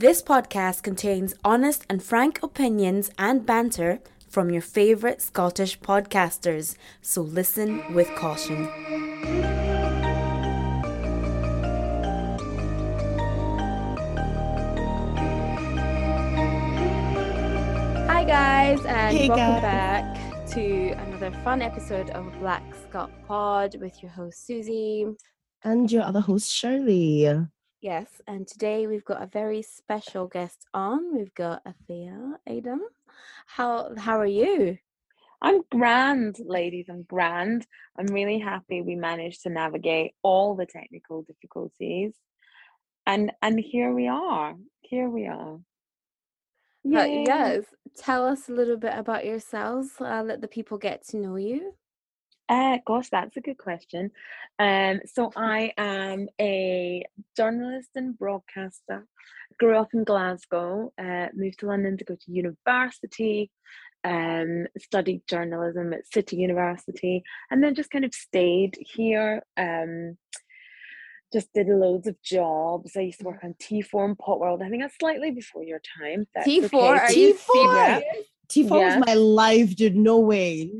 This podcast contains honest and frank opinions and banter from your favourite Scottish podcasters, so listen with caution. Hi, guys, and Hey, welcome guys. back to another fun episode of Black Scott Pod with your host, Susie. And your other host, Shirley. Yes, and today we've got a very special guest on. We've got Athea Adam. How how are you? I'm grand, ladies. I'm grand. I'm really happy we managed to navigate all the technical difficulties. And and here we are. Here we are. Yay. yes, tell us a little bit about yourselves. Uh, let the people get to know you. Uh, gosh, that's a good question. Um, so I am a journalist and broadcaster. Grew up in Glasgow, uh, moved to London to go to university, um, studied journalism at City University, and then just kind of stayed here. Um, just did loads of jobs. I used to work on T4 and Popworld. I think that's slightly before your time. That's T four, okay. are T4? Yeah. serious? T4 Yeah. was my life, dude. No way.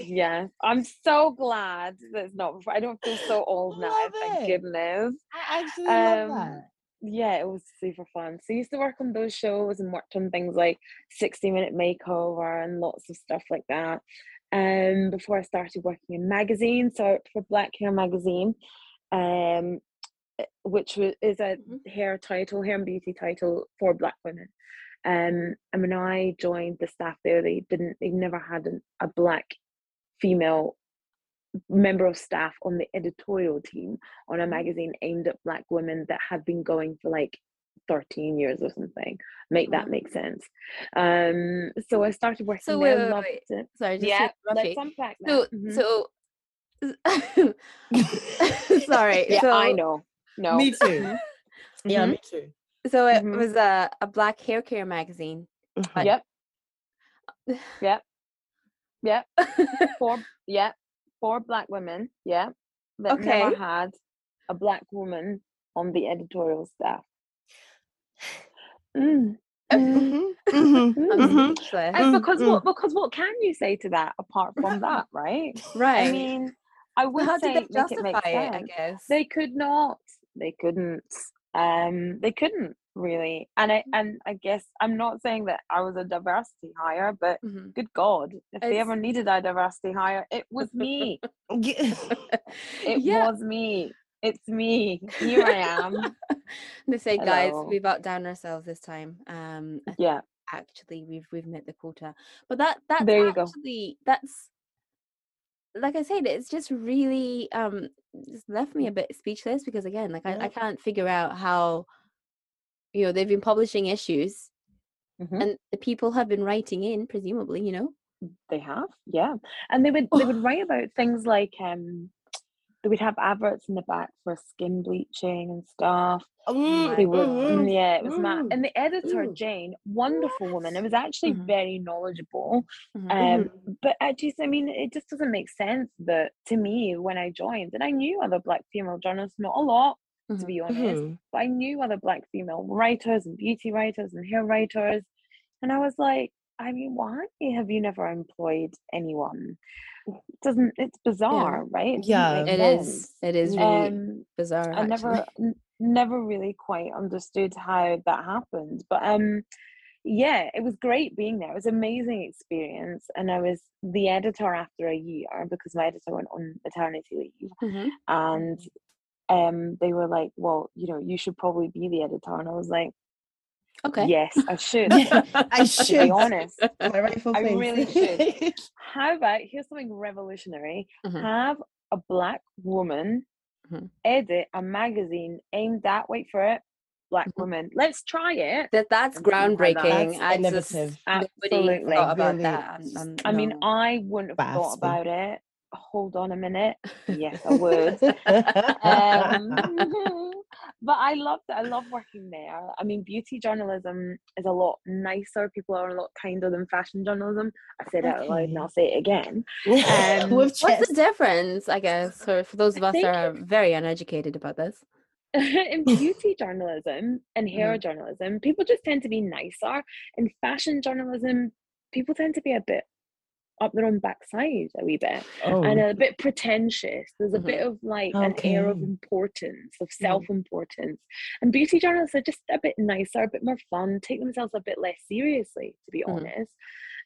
Yeah, I'm so glad that it's not before. I don't feel so old now, Love thank goodness. I actually love Um, that. Yeah, it was super fun. So I used to work on those shows and worked on things like 60 Minute Makeover and lots of stuff like that. Um, before I started working in magazines, so for Black Hair Magazine, um, eh, which is a Mhm. hair title, hair and beauty title for Black women. Um, and when I joined the staff there, they didn't, they never had an, a Black female member of staff on the editorial team on a Mhm. magazine aimed at black women that had been going for like 13 years or something make that make sense um so i started working So there wait, wait, wait. it Sorry, just yeah let's unpack that So Mhm. so sorry. yeah so, i know no Me too. Yeah, Mhm. me too. So it Mhm. was a, a black hair care magazine. Mhm. yep yep yep four yeah four black women yeah that never had a black woman on the editorial staff Mm, mm, Mhm, mhm, Mm-hmm. And Mm, because mm. what because what can you say to that apart from that, right? Right. I mean, I would how say did they make it make justify it? I guess. They could not. They couldn't. Um, they couldn't really. And I and I guess I'm not saying that I was a diversity hire, but Mhm. good God, if they ever needed a diversity hire, it was me. It yeah. was me. It's me. Here I am. They say, guys, we've outdone ourselves this time. Um, Yeah. actually we've we've met the quota, but that that's There you go. actually that's like I said, it's just really um just left me a bit speechless because again, like I, I can't figure out how you know they've been publishing issues Mhm. and the people have been writing in, presumably, you know. They have, yeah. And they would they would write about things like um they would have adverts in the back for skin bleaching and stuff. Mm, They would God. mm, mhm, yeah, it was mad. mm. And the editor, mm. Jane, wonderful woman. It was actually Mhm. very knowledgeable. Mhm. Um, but I just I mean it just doesn't make sense that to me when I joined, and I knew other black female journalists, not a lot, to Mhm. be honest, but I knew other black female writers and beauty writers and hair writers. And I was like, I mean, why have you never employed anyone? It doesn't it's bizarre, right? It Yeah. make It sense. is. It is really Um bizarre. I never n- never really quite understood how that happened. But um yeah, it was great being there. It was an amazing experience. And I was the editor after a year because my editor went on maternity leave Mhm. and um they were like well you know you should probably be the editor and i was like Okay. yes i should I to should. be honest My rightful I place. really should. how about here's something revolutionary Mhm. have a black woman Mhm. edit a magazine aimed at wait for it black Mhm. women let's try it That that's and that- groundbreaking. That's I innovative. Absolutely. thought about Really. that. I'm- I'm- i mean no. i wouldn't have thought about it hold on a minute yes i would um, but I loved it. I love working there. I mean, beauty journalism is a lot nicer. People are a lot kinder than fashion journalism. I said it out loud and I'll say it again. Um, What's the difference? I guess for for those of us that are very uneducated about this. in beauty journalism and hair Mm-hmm. journalism, people just tend to be nicer. In fashion journalism, people tend to be a bit up their own backside a wee bit Oh. and a bit pretentious. There's a bit of like an air of importance, of self importance. And beauty journalists are just a bit nicer, a bit more fun, take themselves a bit less seriously, to be Mhm. honest.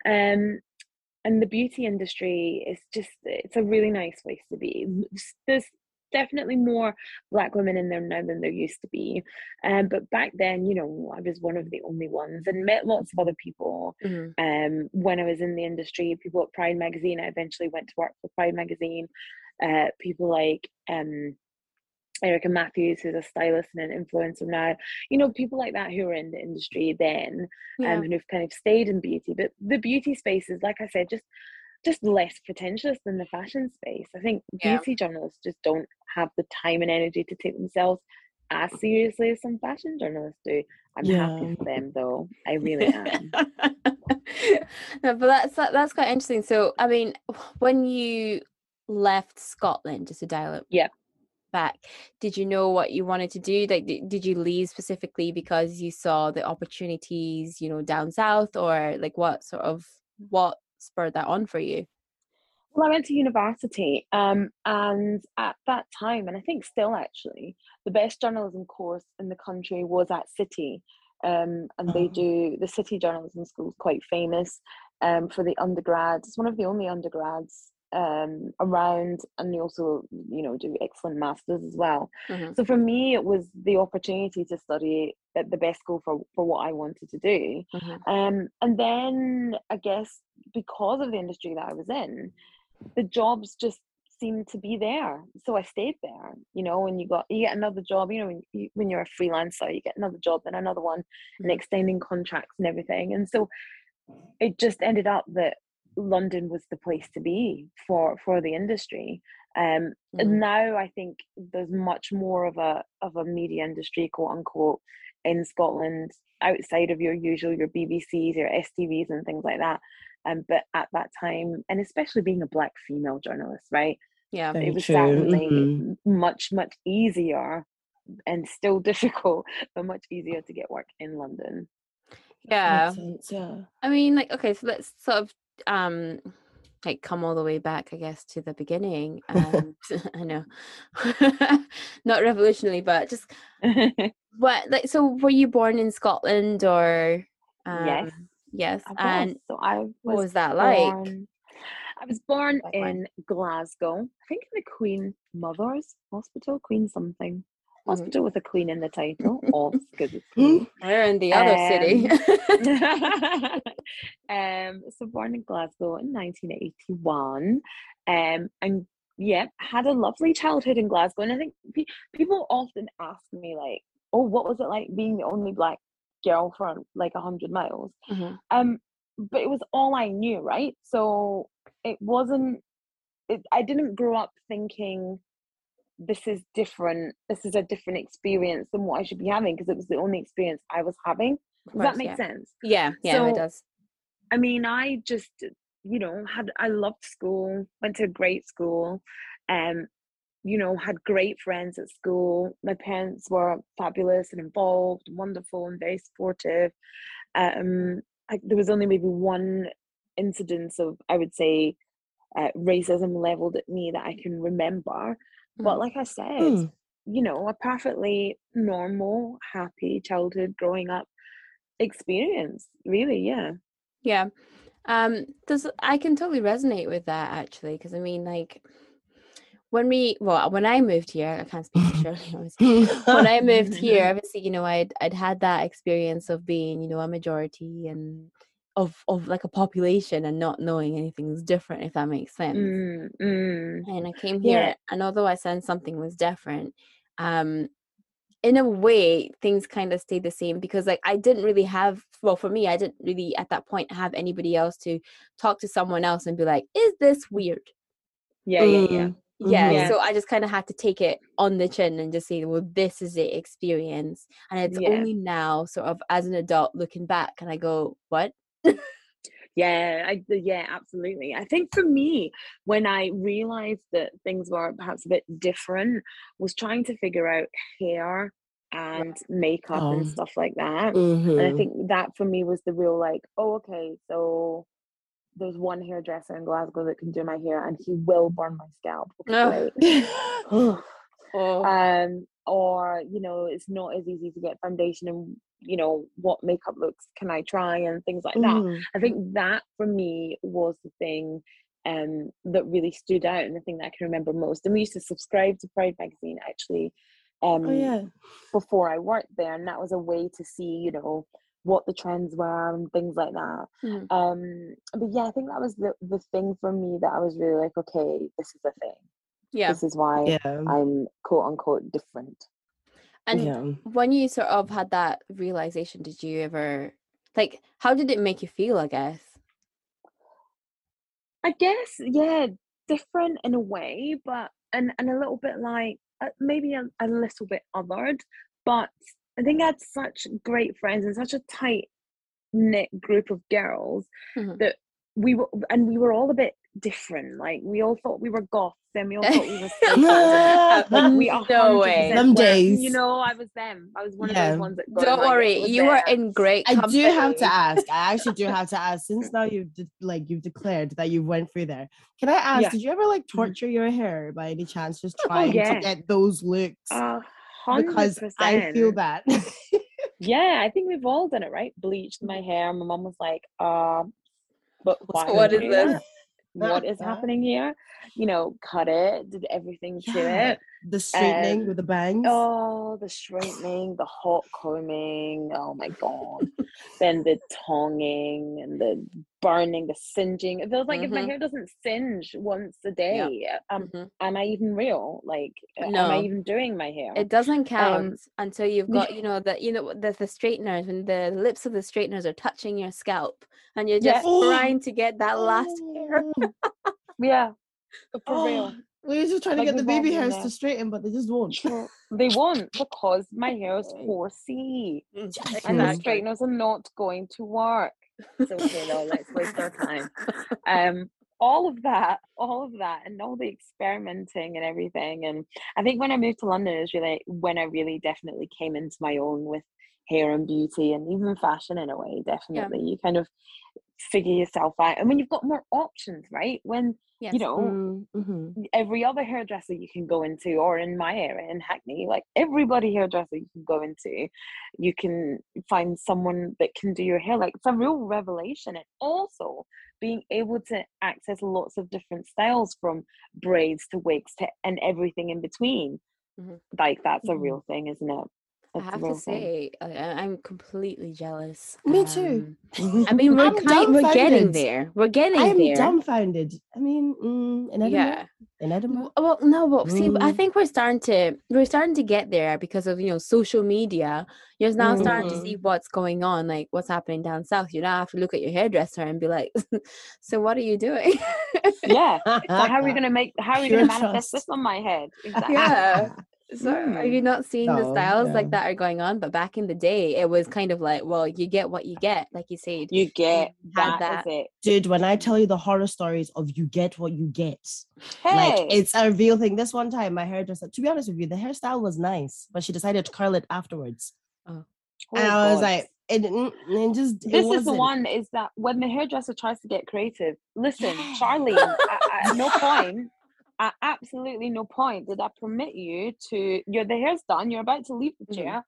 Um, and the beauty industry is just, it's a really nice place to be. There's definitely more black women in there now than there used to be. Um, but back then, you know, I was one of the only ones and met lots of other people Mhm. um, when I was in the industry, people at Pride Magazine, I eventually went to work for Pride Magazine. Uh, people like um, Erica Matthews, who's a stylist and an influencer now. You know, people like that who were in the industry then Yeah. um, and who've kind of stayed in beauty. But the beauty space is, like I said, just just less pretentious than the fashion space. I think Yeah. beauty journalists just don't have the time and energy to take themselves as seriously as some fashion journalists do. I'm happy Yeah. for them though. I really am. no, but that's that- that's quite interesting. So, I mean, when you left Scotland, just to dial it Yeah. back, did you know what you wanted to do? Like, did you leave specifically because you saw the opportunities, you know, down south, or like what sort of what spurred that on for you? Well, I went to university, um, and at that time, and I think still actually, the best journalism course in the country was at City, um, and they Oh. do the City Journalism School is quite famous um, for the undergrads. It's one of the only undergrads um, around, and they also, you know, do excellent masters as well. Mhm. So for me, it was the opportunity to study at the best school for for what I wanted to do. Mhm. Um, and then I guess because of the industry that I was in, the jobs just seemed to be there. So I stayed there, you know, and you got you get another job, you know, when you, when you're a freelancer, you get another job, then another one, and Mhm. extending contracts and everything. And so it just ended up that London was the place to be for for the industry. Um, Mhm. and now I think there's much more of a of a media industry, quote unquote, in Scotland outside of your usual your BBCs, your STVs, and things like that. Um, but at that time, and especially being a black female journalist, right? Yeah. Very it was true, certainly mhm. much much easier, and still difficult, but much easier to get work in London. Yeah. Makes sense, yeah. I mean, like, okay, so let's sort of um like come all the way back, I guess, to the beginning. And I know, not revolutionary, but just what like so were you born in Scotland or um yes, yes. And so I was what was that like? I was born in Glasgow. I think in the Queen Mother's Hospital, Queen something. Hospital with a queen in the title. Oh, because it's. Queen. We're in the other city. um, so born in Glasgow in 1981, um, and yeah, had a lovely childhood in Glasgow. And I think pe- people often ask me like, "Oh, what was it like being the only black girl for like a hundred miles?" Mhm. Um, but it was all I knew, right? So it wasn't. It, I didn't grow up thinking this is different. This is a different experience than what I should be having because it was the only experience I was having. Does that make yeah. sense? Yeah, yeah, no, it does. I mean, I just, you know, had I loved school, went to a great school, um, you know, had great friends at school. My parents were fabulous and involved, and wonderful, and very supportive. Um, I, there was only maybe one incidence of, I would say, uh, racism leveled at me that I can remember. But Mhm. like I said, Mm. you know, a perfectly normal, happy childhood growing up experience. Really, yeah. Yeah. Um does I can totally resonate with that actually because I mean like when we well when I moved here I can't speak for Shirley when I moved here obviously you know I'd I'd had that experience of being you know a majority and of of like a population and not knowing anything's different if that makes sense Mm, mm. and I came here Yeah. and although I sensed something was different um in a way things kind of stayed the same because like I didn't really have well for me I didn't really at that point have anybody else to talk to someone else and be like is this weird Yeah, yeah, yeah. Mm. yeah so I just kind of had to take it on the chin and just say well this is the experience and it's Yeah. only now sort of as an adult looking back and I go what Yeah, I yeah, absolutely. I think for me, when I realized that things were perhaps a bit different, was trying to figure out hair and makeup Oh. and stuff like that. And I Mhm. think that for me was the real like, oh, okay, so there's one hairdresser in Glasgow that can do my hair and he will burn my scalp. Ugh. Oh, um or you know it's not as easy to get foundation and you know what makeup looks can i try and things like that Mhm. i think that for me was the thing um that really stood out and the thing that i can remember most and we used to subscribe to pride magazine actually um Oh yeah. before i worked there and that was a way to see you know what the trends were and things like that Mhm. um but yeah i think that was the, the thing for me that i was really like okay this is a thing yeah. this is why Yeah. i'm quote unquote different And yeah. when you sort of had that realization, did you ever like how did it make you feel? I guess. I guess, yeah, different in a way, but and and a little bit like uh, maybe a, a little bit othered, but I think I had such great friends and such a tight knit group of girls Mhm. that we were and we were all a bit different. Like we all thought we were goths and we all thought we were psychos. and, like we No way. Them were. days. You know, I was them. I was one Yeah. of those ones that got Don't my worry, you were there. in great I company. do have to ask. I actually do have to ask. Since now you've de- like you've declared that you went through there, can I ask? Yeah. Did you ever like Mhm. torture your hair by any chance, just trying yeah. to get those looks? A hundred because I feel that. Yeah, I think we've all done it, right? Bleached my hair. My mom was like, um, but why So what would you is do this? What is happening here? You know, cut it, did everything to it. The straightening Um, with the bangs. Oh, the straightening, the hot combing. Oh my god. then the tonguing and the burning, the singeing. It feels like if my Mhm. hair doesn't singe once a day, um, Mhm. am I even real? Like, uh, am I even doing my hair? It doesn't count Um, until you've got, you know, the you know the the straighteners and the lips of the straighteners are touching your scalp and you're just Oh. trying to get that last hair. Oh, yeah, for oh, real. We're just trying Like, to get the baby hairs to straighten, but they just won't. They won't because my hair is Right. 4C and the straighteners are not going to work. So okay, no, let's waste our time. Um, all of that, all of that, and all the experimenting and everything. And I think when I moved to London is really when I really definitely came into my own with hair and beauty and even fashion in a way. Definitely, you kind of figure yourself out, and when you've got more options, right? When Yes. you know Mm, mhm. every other hairdresser you can go into, or in my area in Hackney, like everybody hairdresser you can go into, you can find someone that can do your hair. Like it's a real revelation. And also being able to access lots of different styles from braids to wigs to and everything in between. Mhm. Like that's a Mhm. real thing, isn't it? I That's a have to say, I, I- I'm completely jealous. Me too. Um, I mean, we're I'm kind, we're getting there. We're getting I'm there. dumbfounded. I mean, mm, in Edinburgh, Yeah. in Edinburgh. W- Well, no, but see, I Mm. think we're starting to we're starting to get there because of you know social media. You're now starting to see what's going on, like what's happening down south. You now have to look at your hairdresser and be like, "So what are you doing?" Yeah. So how are we gonna make how are we gonna manifest trust. this on my head? Exactly. yeah. So are Mm. you not seeing the styles yeah. like that are going on? But back in the day, it was kind of like, well, you get what you get, like you said. You get had that is it. Dude, when I tell you the horror stories of you get what you get, Hey. like it's a real thing. This one time, my hairdresser, to be honest with you, the hairstyle was nice, but she decided to curl it afterwards. Oh, and I was God. like, it, mm, it just, this is the one is that when the hairdresser tries to get creative listen charlie at, at no point at absolutely no point did i permit you to you're the hair's done you're about to leave the Mhm. chair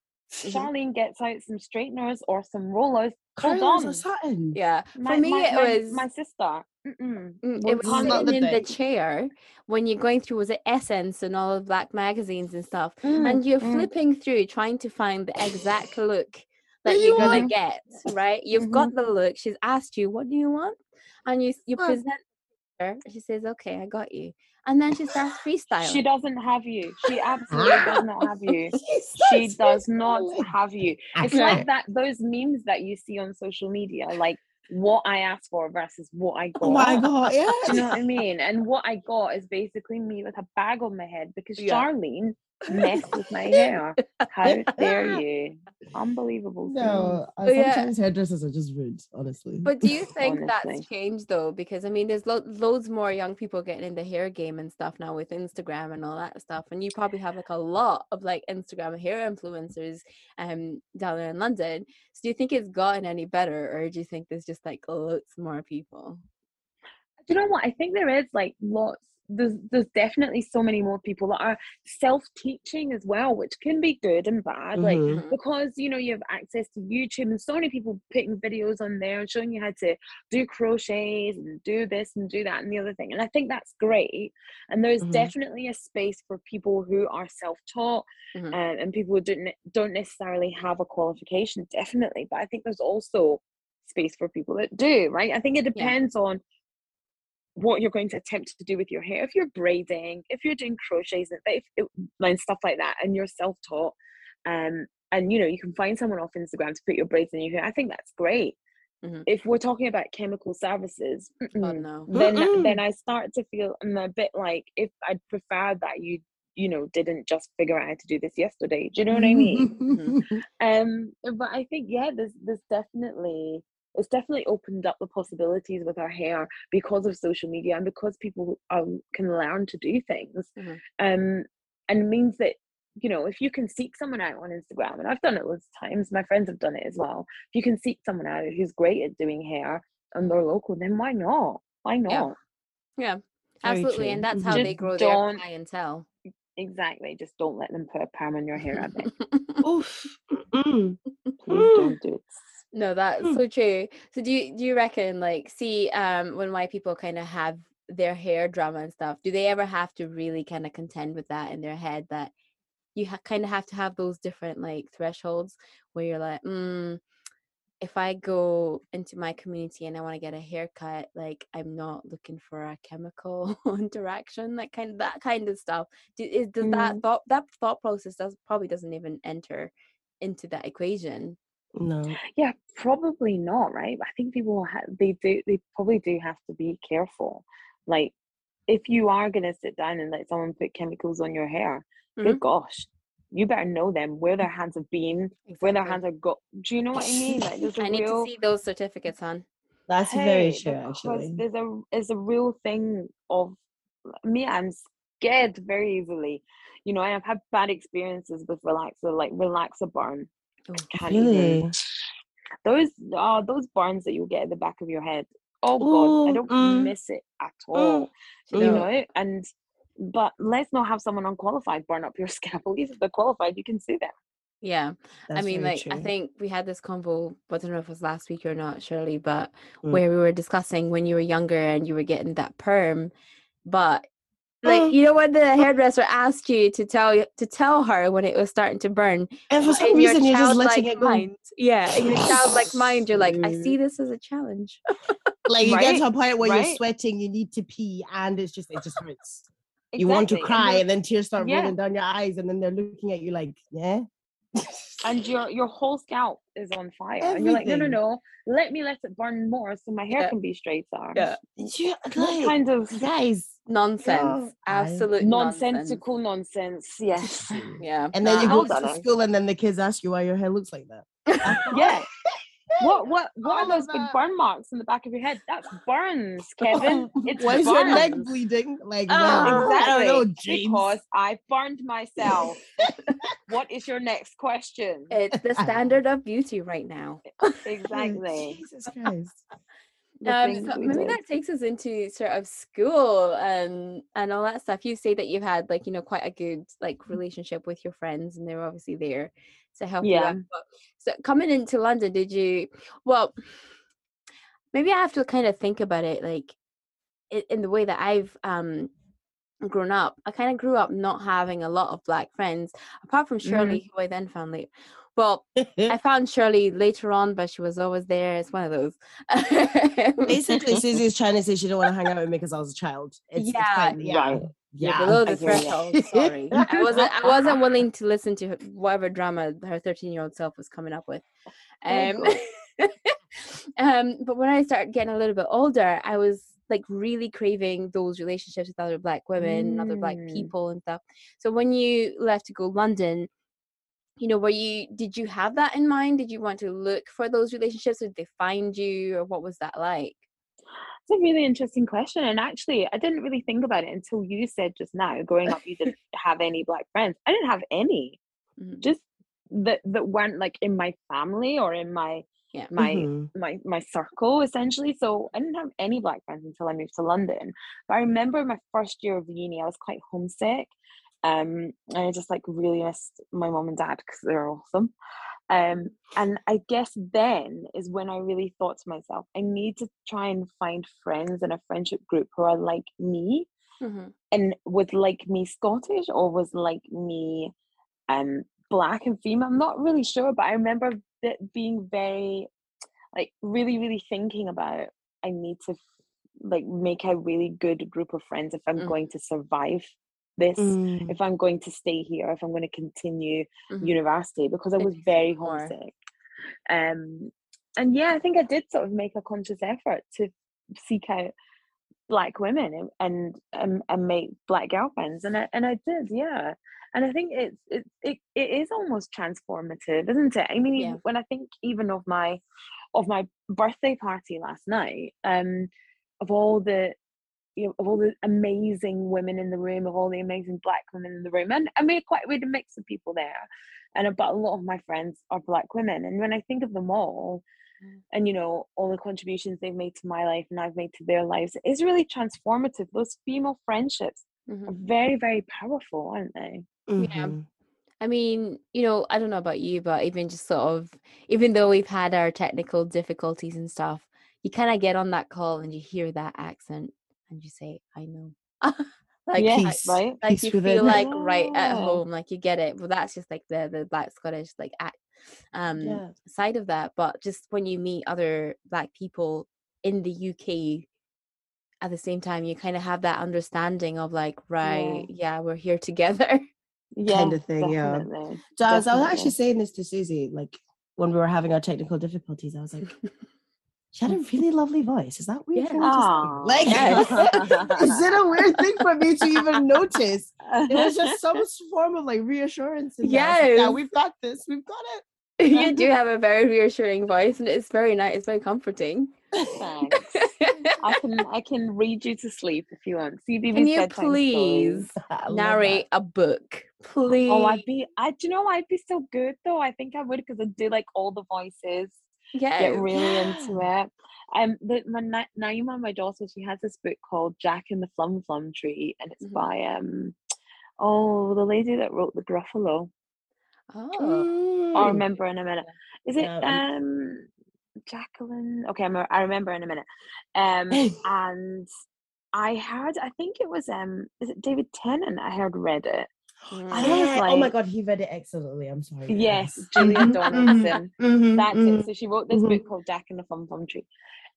charlene gets out some straighteners or some rollers hold on or something. Yeah. my, For me, my, it my, was my sister Mm-mm. Mm, it was not sitting the in the chair when you're going through was it essence and all of black magazines and stuff Mm, and you're mm. flipping through trying to find the exact look that That you're you gonna get right you've got the look she's asked you what do you want and you you Huh. present her she says okay i got you and then she starts freestyling. she doesn't have you. She absolutely does not have you. She does not have you. It's like that those memes that you see on social media like what i asked for versus what i got Oh my god, yeah. do you know what i mean? And what i got is basically me with a bag on my head because Yeah. charlene mess with my hair. How dare you? Unbelievable. No, uh, Oh, yeah. sometimes hairdressers are just rude, honestly. But do you think that's changed though? Because I mean, there's lo- loads more young people getting in the hair game and stuff now with Instagram and all that stuff. And you probably have like a lot of like Instagram hair influencers um down there in London. So do you think it's gotten any better, or do you think there's just like loads more people? Do you know what? I think there is like lots. There's there's definitely so many more people that are self-teaching as well, which can be good and bad. Like Mhm. Mhm. because you know you have access to YouTube and so many people putting videos on there and showing you how to do crochets and do this and do that and the other thing. And I think that's great. And there's Mhm. definitely a space for people who are self-taught Mhm. um, and people who don't don't necessarily have a qualification. Definitely, but I think there's also space for people that do. Right? I think it depends on what you're going to attempt to do with your hair. If you're braiding, if you're doing crochets and, if, it- and stuff like that, and you're self-taught, um, and you know you can find someone off Instagram to put your braids in your hair, I think that's great. Mhm. If we're talking about chemical services, Oh no. then Mm-mm. then I start to feel I'm a bit like if I'd prefer that you you know didn't just figure out how to do this yesterday. Do you know what I mean? um but i think yeah there's there's definitely it's definitely opened up the possibilities with our hair because of social media and because people um, can learn to do things Mhm. um and it means that you know if you can seek someone out on instagram and i've done it lots of times my friends have done it as well if you can seek someone out who's great at doing hair and they're local then why not why not Yeah, Very absolutely. And that's how they grow their don't- clientele. exactly just don't let them put a perm in your hair I beg. Oof. Mm. please don't do it No, that's Hmm. so true. So do you do you reckon like see um when white people kind of have their hair drama and stuff, do they ever have to really kind of contend with that in their head that you ha- kind of have to have those different like thresholds where you're like, mm, if I go into my community and I want to get a haircut, like I'm not looking for a chemical interaction, like kind of that kind of stuff. Do, is, does that Mm. thought that thought process does probably doesn't even enter into that equation? No. Yeah, probably not, right? I think people ha- they do they probably do have to be careful. Like if you are gonna sit down and let someone put chemicals on your hair, good mm-hmm. gosh, you better know them where their hands have been, where their hands are go. Do you know what I mean? Like there's a I need real to see those certificates, hon. That's very hey, true, actually. there's a there's a real thing of me. I'm scared very easily. You know, and I've had bad experiences with relaxer, like relaxer burn. Oh, Can't even Really? those uh those burns that you'll get at the back of your head oh god i don't mm, miss it at all you you mm. know, and but let's not have someone unqualified burn up your scalp at least if they're qualified you can see them yeah. I mean, like, I think we had this convo, I don't know if it was last week or not, Shirley, but Mm. where we were discussing when you were younger and you were getting that perm, but like Mm. you know when the hairdresser asked you to tell to tell her when it was starting to burn And for some in reason, you're just letting it go. mind yeah in your childlike mind you're like i see this as a challenge Like you get to Right? a point where you're sweating, you need to pee, and it's just it just hurts. You want to Exactly, and cry, and then tears start Yeah. rolling down your eyes, and then they're looking at you like, yeah. And your your whole scalp is on fire. And you're like no no no let me let it burn more so my hair Yeah. can be straighter Yeah. You- what kind of guys? nonsense. I- absolute nonsensical nonsense. yes yeah. And then you go to school, and then the kids ask you why your hair looks like that. yeah what what what All are those big burn marks in the back of your head that's burns kevin it's Why is your leg bleeding? Like, well, I don't know, Exactly, James. because I burned myself. what is your next question? it's the standard of beauty right now Exactly. Jesus Christ. The um, so maybe did. that takes us into sort of school and and all that stuff. You say that you've had like you know quite a good like relationship with your friends, and they're obviously there to help you Yeah. out. But, so coming into London, did you? Well, maybe I have to kind of think about it like in, in the way that I've um grown up. I kind of grew up not having a lot of black friends, apart from Shirley, who I then found late. Well, I found Shirley later on, but she was always there. It's one of those. Basically, Susie's trying to say she didn't want to hang out with me because I was a child. It's, it's Yeah. kind- yeah, Right. Yeah, below I the threshold. Sorry, I wasn't. I wasn't willing to listen to whatever drama her thirteen-year-old self was coming up with. Oh, Um, um, but when I started getting a little bit older, I was like really craving those relationships with other black women and other black Mm. people and stuff. So when you left to go London, you know, were you did you have that in mind? Did you want to look for those relationships? Or did they find you, or what was that like? It's a really interesting question. And actually, I didn't really think about it until you said just now, growing up, you didn't have any black friends. I didn't have any, Mhm. just that that weren't like in my family or in my Yeah. my Mhm. my my circle essentially. So I didn't have any black friends until I moved to London. But I remember my first year of uni, I was quite homesick. Um, and I just like really missed my mom and dad because they're awesome. Um, and I guess then is when I really thought to myself, I need to try and find friends in a friendship group who are like me Mhm. and was like me Scottish or was like me um black and female. I'm not really sure, but I remember being very like really, really thinking about I need to like make a really good group of friends if I'm Mm. going to survive this, Mm. if I'm going to stay here, if I'm going to continue Mhm. university because I was very homesick. Um and yeah, I think I did sort of make a conscious effort to seek out black women and and, and, and make black girlfriends and I, and I did yeah and I think it's it, it it is almost transformative isn't it I mean Yeah. when I think even of my of my birthday party last night um of all the you know of all the amazing women in the room of all the amazing black women in the room and I made quite we had a mix of people there and but a lot of my friends are black women and when I think of them all Mm. and you know all the contributions they've made to my life and I've made to their lives it is really transformative those female friendships Mhm. are very very powerful aren't they Yeah. Mhm. I mean, you know, I don't know about you, but even just sort of, even though we've had our technical difficulties and stuff, you kind of get on that call and you hear that accent and you say, I know. like, yeah Peace. right like Peace you feel like right at home, like you get it. Well, that's just like the the black Scottish like act um Yeah. side of that. But just when you meet other black people in the UK at the same time, you kind of have that understanding of like, right, yeah, we're here together. yeah Kind of thing, yeah. definitely, So I was, I was actually saying this to Susie, like when we were having our technical difficulties, I was like, she had a mm. really lovely voice. Is that weird for me to Aw. Like, is it a weird thing for me to even notice? It was just some form of like reassurance. In that. I was like, yeah, we've got this. We've got it. you do have a very reassuring voice and it's very nice, it's very comforting. Thanks. I can I can read you to sleep if you want. See Can you please I love narrate a book? Please. Oh, I'd be. I do you know I'd be so good though. I think I would because I do like all the voices. Yes. Get really into it. Um, the, my Na- Naima, my daughter, she has this book called Jack and the Flum Flum Tree, and it's Mhm. by um, oh, the lady that wrote the Gruffalo. Oh. I'll Mm. remember in a minute. Is it um, um, Jacqueline? Okay, I'm, I remember in a minute. Um, and I heard, I think it was um, is it David Tennant? I heard read it. I was Yeah, oh my god, he read it excellently. I'm sorry. Yes, guys. Julia Mhm, Donaldson. mhm, That's it. So she wrote this book called Jack and the Flum Flum Tree.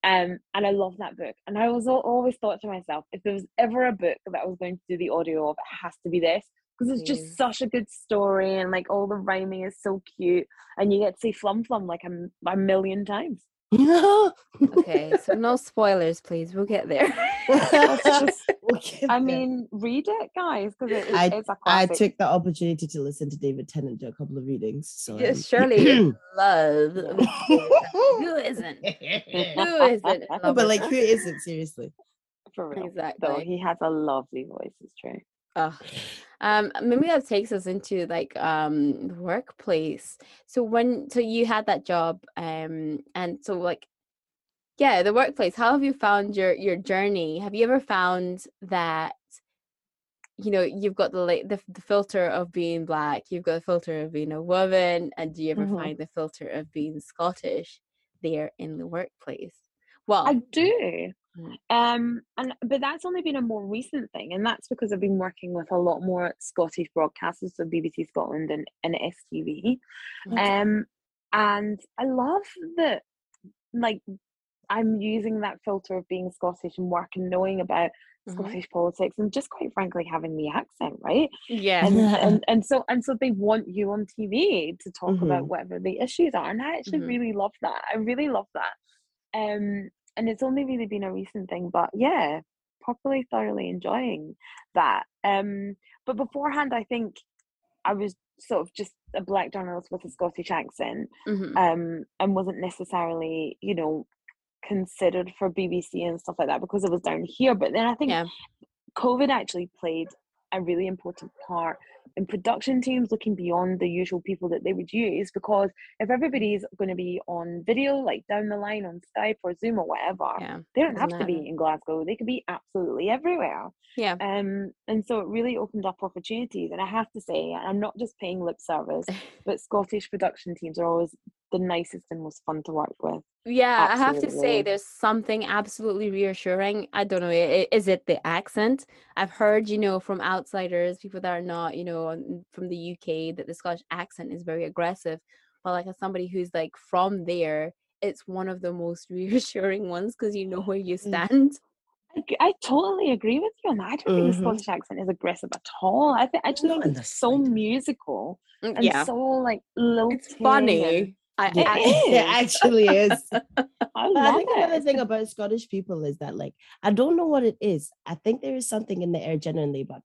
Um, and I love that book. And I was always thought to myself, if there was ever a book that I was going to do the audio of, it has to be this. Because it's Please. just such a good story and like all the rhyming is so cute. And you get to see Flum Flum like a million times. Okay, so no spoilers, please. We'll get there. We'll get I there. mean, read it, guys, because it is, I- it's a I classic. took the opportunity to listen to David Tennant do a couple of readings. So Yes, um, Shirley love. with David Tennant. Who isn't? Who isn't? love but like, who isn't seriously? For real. Exactly. Though he has a lovely voice, it's true. Ugh. Um, maybe that takes us into like um the workplace. So when so you had that job, um, and so like yeah, the workplace. How have you found your your journey? Have you ever found that you know you've got the like the, the filter of being black, you've got the filter of being a woman, and do you ever Mhm. find the filter of being Scottish there in the workplace? Well, I do. Um, and but that's only been a more recent thing, and that's because I've been working with a lot more Scottish broadcasters, so BBC Scotland and, and STV. Mm. Um, and I love that, like, I'm using that filter of being Scottish and work and knowing about Mhm. Scottish politics and just quite frankly having the accent, right? yeah, and, and and so and so they want you on TV to talk about Mhm. whatever the issues are, and I actually Mhm. really love that. I really love that. Um, and it's only really been a recent thing, but yeah, properly thoroughly enjoying that. Um, but beforehand, I think I was sort of just a black journalist with a Scottish accent, Mhm. um, and wasn't necessarily, you know, considered for BBC and stuff like that because it was down here. But then I think Yeah. COVID actually played a really important part in production teams looking beyond the usual people that they would use because if everybody's going to be on video like down the line on Skype or Zoom or whatever Yeah. they don't have to be in Glasgow they could be absolutely everywhere Yeah. um and so it really opened up opportunities and I have to say I'm not just paying lip service but Scottish production teams are always the nicest and most fun to work with Yeah, I have to say there's something absolutely reassuring. I don't know, is it the accent? I've heard, you know, from outsiders, people that are not, you know, n- from the UK, that the Scottish accent is very aggressive. But like as somebody who's like from there, it's one of the most reassuring ones because you know where you Mm. stand. I, totally agree with you on that. I don't think Mhm. the Scottish accent is aggressive at all. I think I just Not think it's so musical Mm, and Yeah, so like lilting. it's funny. I, It I- is. it actually is. I But I love think another it. thing about Scottish people is that, like, I don't know what it is. I think there is something in the air genuinely, but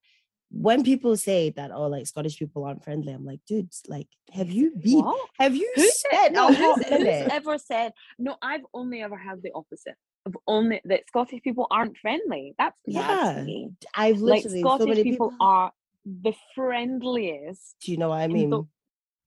when people say that, oh, like Scottish people aren't friendly, I'm like, dude, like, have you been? What? Have you Who said no? Who's, who's ever said no? I've only ever had the opposite. I've only that Scottish people aren't friendly. That's Yeah, me. I've Like literally so Scottish many people, people. are the friendliest. Do you know what I mean?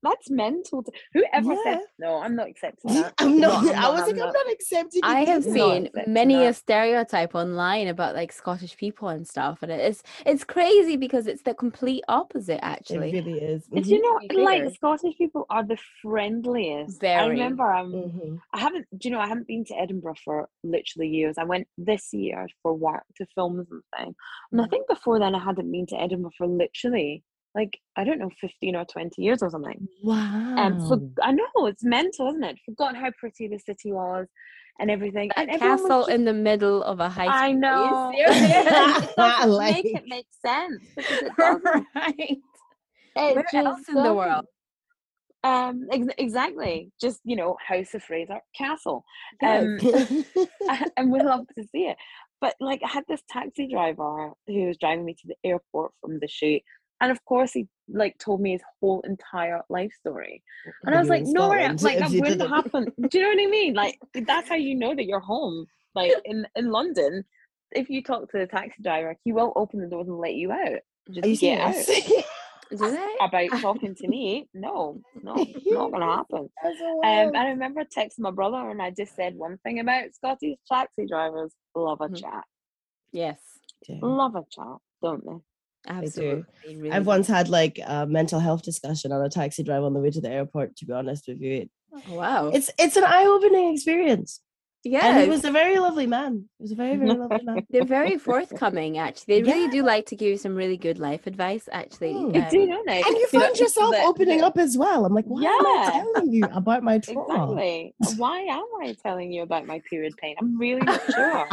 The- That's mental. To, whoever said no? I'm not accepting that. I'm not. I'm I was like, I'm not accepting. I have seen accepting many a stereotype online about like Scottish people and stuff, and it's it's crazy because it's the complete opposite Actually, It actually. really is. Did you know, To like fair. Scottish people are the friendliest. Very. I remember, um, Mhm. I haven't. Do you know? I haven't been to Edinburgh for literally years. I went this year for work to film something, and I Mhm. think before then I hadn't been to Edinburgh for literally like I don't know, fifteen or twenty years or something. Wow. And for, I know it's mental, isn't it? Forgotten how pretty the city was and everything. That and castle just- in the middle of a high school. I know. Are you serious? doesn't Like- make it make sense because it doesn't. right. It Where else in the world? Um, ex- exactly. Just you know, House of Fraser Castle. Um, and we love to see it. But like, I had this taxi driver who was driving me to the airport from the shoot, and of course, he like told me his whole entire life story. And I was like, no, Scotland, like if that you wouldn't didn't. happen. Do you know what I mean? Like that's how you know that you're home. Like in in London, if you talk to the taxi driver, he will open the doors and let you out. Just Are you get out. Do they? About talking to me, no, no, not gonna happen. Um, and I remember texting my brother, and I just said one thing about Scottish taxi drivers: love a Mhm. chat, Yes, Yeah. love a chat, don't they? Absolutely. they really I've once had like a mental health discussion on a taxi drive on the way to the airport. To be honest with you, Oh, wow. it's it's an eye opening experience. yeah, And he was a very lovely man. He was a very very lovely man. they're very forthcoming. Actually, they really do like to give you some really good life advice. Actually, Mm. Um, do, don't they? And you find yourself opening up as well. I'm like, why am I telling you about my trauma? Exactly. Why am I telling you about my period pain? I'm really not sure.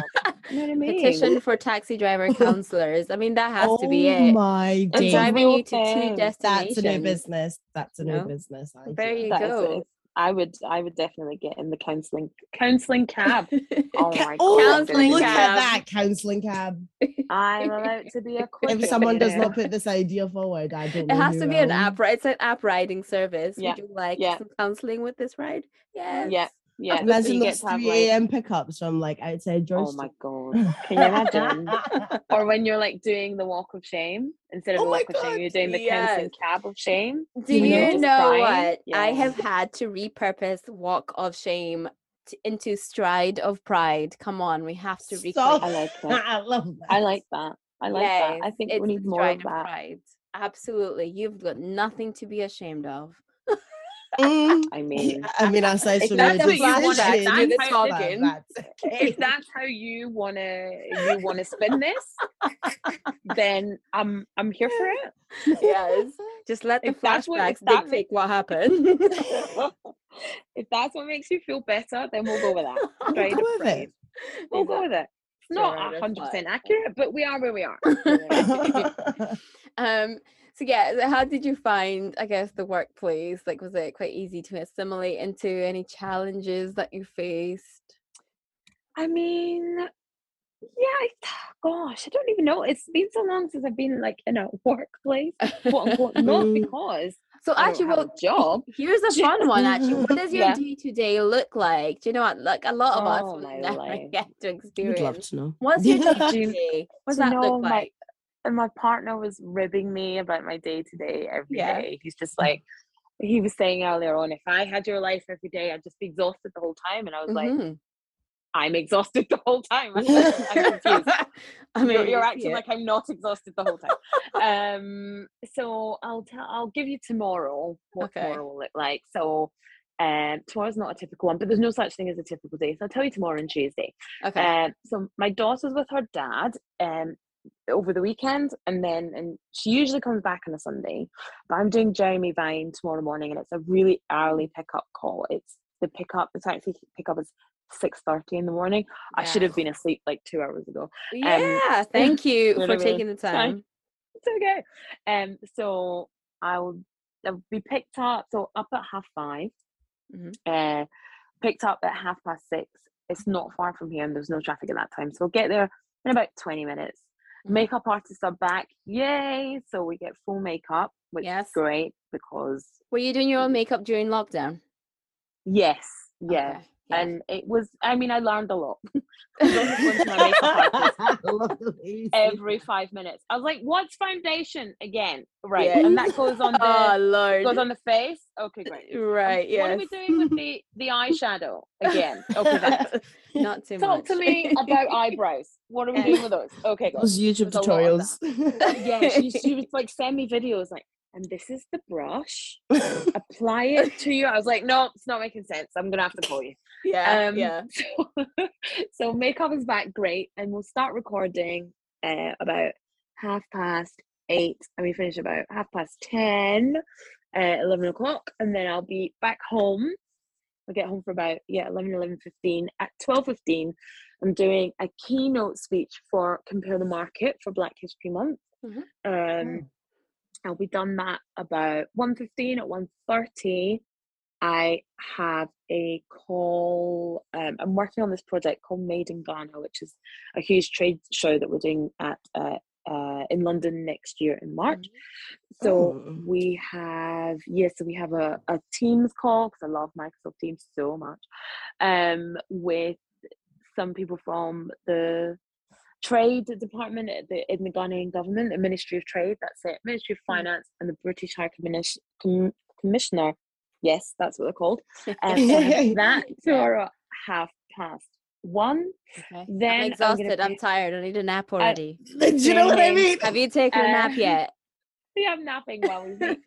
You know I mean? petition for taxi driver counselors. I mean, that has to be oh it. my It's And a days. driving real you to two destinations. That's a new business. That's a new No? business. I There you that. That is- go. I would I would definitely get in the counselling counselling cab. Oh Ca- my oh, Counselling look cab. at that counselling cab. I'm about to be a If someone does not put put this idea forward, I don't It know. has to be an app, right? It's an app riding service. Yeah, Would you like yeah. some counseling with this ride? Yes. Yeah, yeah. Imagine you those to have 3 like a.m. pickups from like outside George. oh my god, can you imagine? or when you're like doing the walk of shame instead of Oh the my walk of shame, you're doing the counselling yes. cab of shame. Do You you, know? know, Just crying. what? I have had to repurpose Walk of Shame t- into Stride of Pride. Come on, we have to reclaim. Stop. I like that. I love that. I like that. I like that. I think it's we need more Stride of that. Pride. Absolutely, you've got nothing to be ashamed of. Mm. I mean, I mean, aside If from that's religious what you want, decisions, that's it's how- not that, that's if that's how you wanna you wanna spin this, then I'm I'm here for it. yes, just let the If that's what- if flashbacks that dictate what happened. if that's what makes you feel better, then we'll go with that. We'll go with it. We'll go with it. It's not hundred percent accurate, but we are where we are. um so yeah how did you find i guess the workplace like was it quite easy to assimilate into any challenges that you faced I mean, yeah, I, gosh, I don't even know. It's been so long since I've been like in a workplace, quote unquote, not because so actually, well, job. here's a fun one. Actually, what does your Yeah. day to day look like? Do you know what? Like a lot of us Oh, will my never life. get to We'd love experience. to know. What's your day to Do you- day? What's that look my- like? And my partner was ribbing me about my day to day every Yeah. day. He's just like, he was saying earlier on, if I had your life every day, I'd just be exhausted the whole time. And I was like, Mhm. I'm exhausted the whole time. I'm confused. I mean, you're, you're acting it. like I'm not exhausted the whole time. um, so I'll tell, I'll give you tomorrow what Okay. tomorrow will look like. So, um, tomorrow's not a typical one, but there's no such thing as a typical day. So I'll tell you tomorrow and Tuesday. okay. Um, so my daughter's with her dad um over the weekend, and then and she usually comes back on a Sunday. But I'm doing Jeremy Vine tomorrow morning, and it's a really early pickup call. It's the pickup. The taxi pickup is six thirty in the morning. I should have been asleep like two hours ago. yeah, thank you know for what I mean? taking the time. It's okay. Um, so I'll I'll be picked up. So up at half 5 Mhm. Uh, picked up at half past six. It's not far from here, and there's no traffic at that time. So we'll get there in about twenty minutes. Mhm. Makeup artists are back, yay! So we get full makeup, which Yes. is great because Were you doing your own makeup during lockdown? yes, yeah. Okay, yeah. And it was, I mean, I learned a lot. 'Cause I was going to my makeup artist I love the way you say every five minutes. I was like, "What's foundation again?" Right, Yeah. and that goes on oh, the oh Lord. goes on the face. Okay, great. Right. What are we doing with the the eyeshadow again? Okay, that. Not too Talk much. to me about eyebrows. What are we eh. doing with those? Okay. Those YouTube There's a lot of tutorials. Yeah, she she would like send me videos like, and this is the brush. Apply it to you. I was like, no, it's not making sense. I'm gonna have to call you. Yeah. Um, yeah. So, so makeup is back, great, and we'll start recording uh, about half past eight, and we finish about half past ten, uh, eleven o'clock, and then I'll be back home. I'll get home for about yeah 11, 11, 15. At twelve fifteen, I'm doing a keynote speech for Compare the Market for Black History Month. Mhm. Um, I'll be done that about 1.15 at 1.30 I have a call. Um, I'm working on this project called Made in Ghana, which is a huge trade show that we're doing at uh, uh, in London next year in March. So Oh. we have yes, so we have a, a Teams call because I love Microsoft Teams so much. Um, with some people from the trade department at the, in the Ghanaian government, the Ministry of Trade, that's it, Ministry of Mm. Finance, and the British High Commis- Com- Commissioner. Yes, that's what they're called. Um, that tomorrow half past one. Okay. Then I'm exhausted. I'm do- tired. I need a nap already. Do you know what I mean? Have you taken a nap Uh, yet? Yeah, I'm napping while we speak.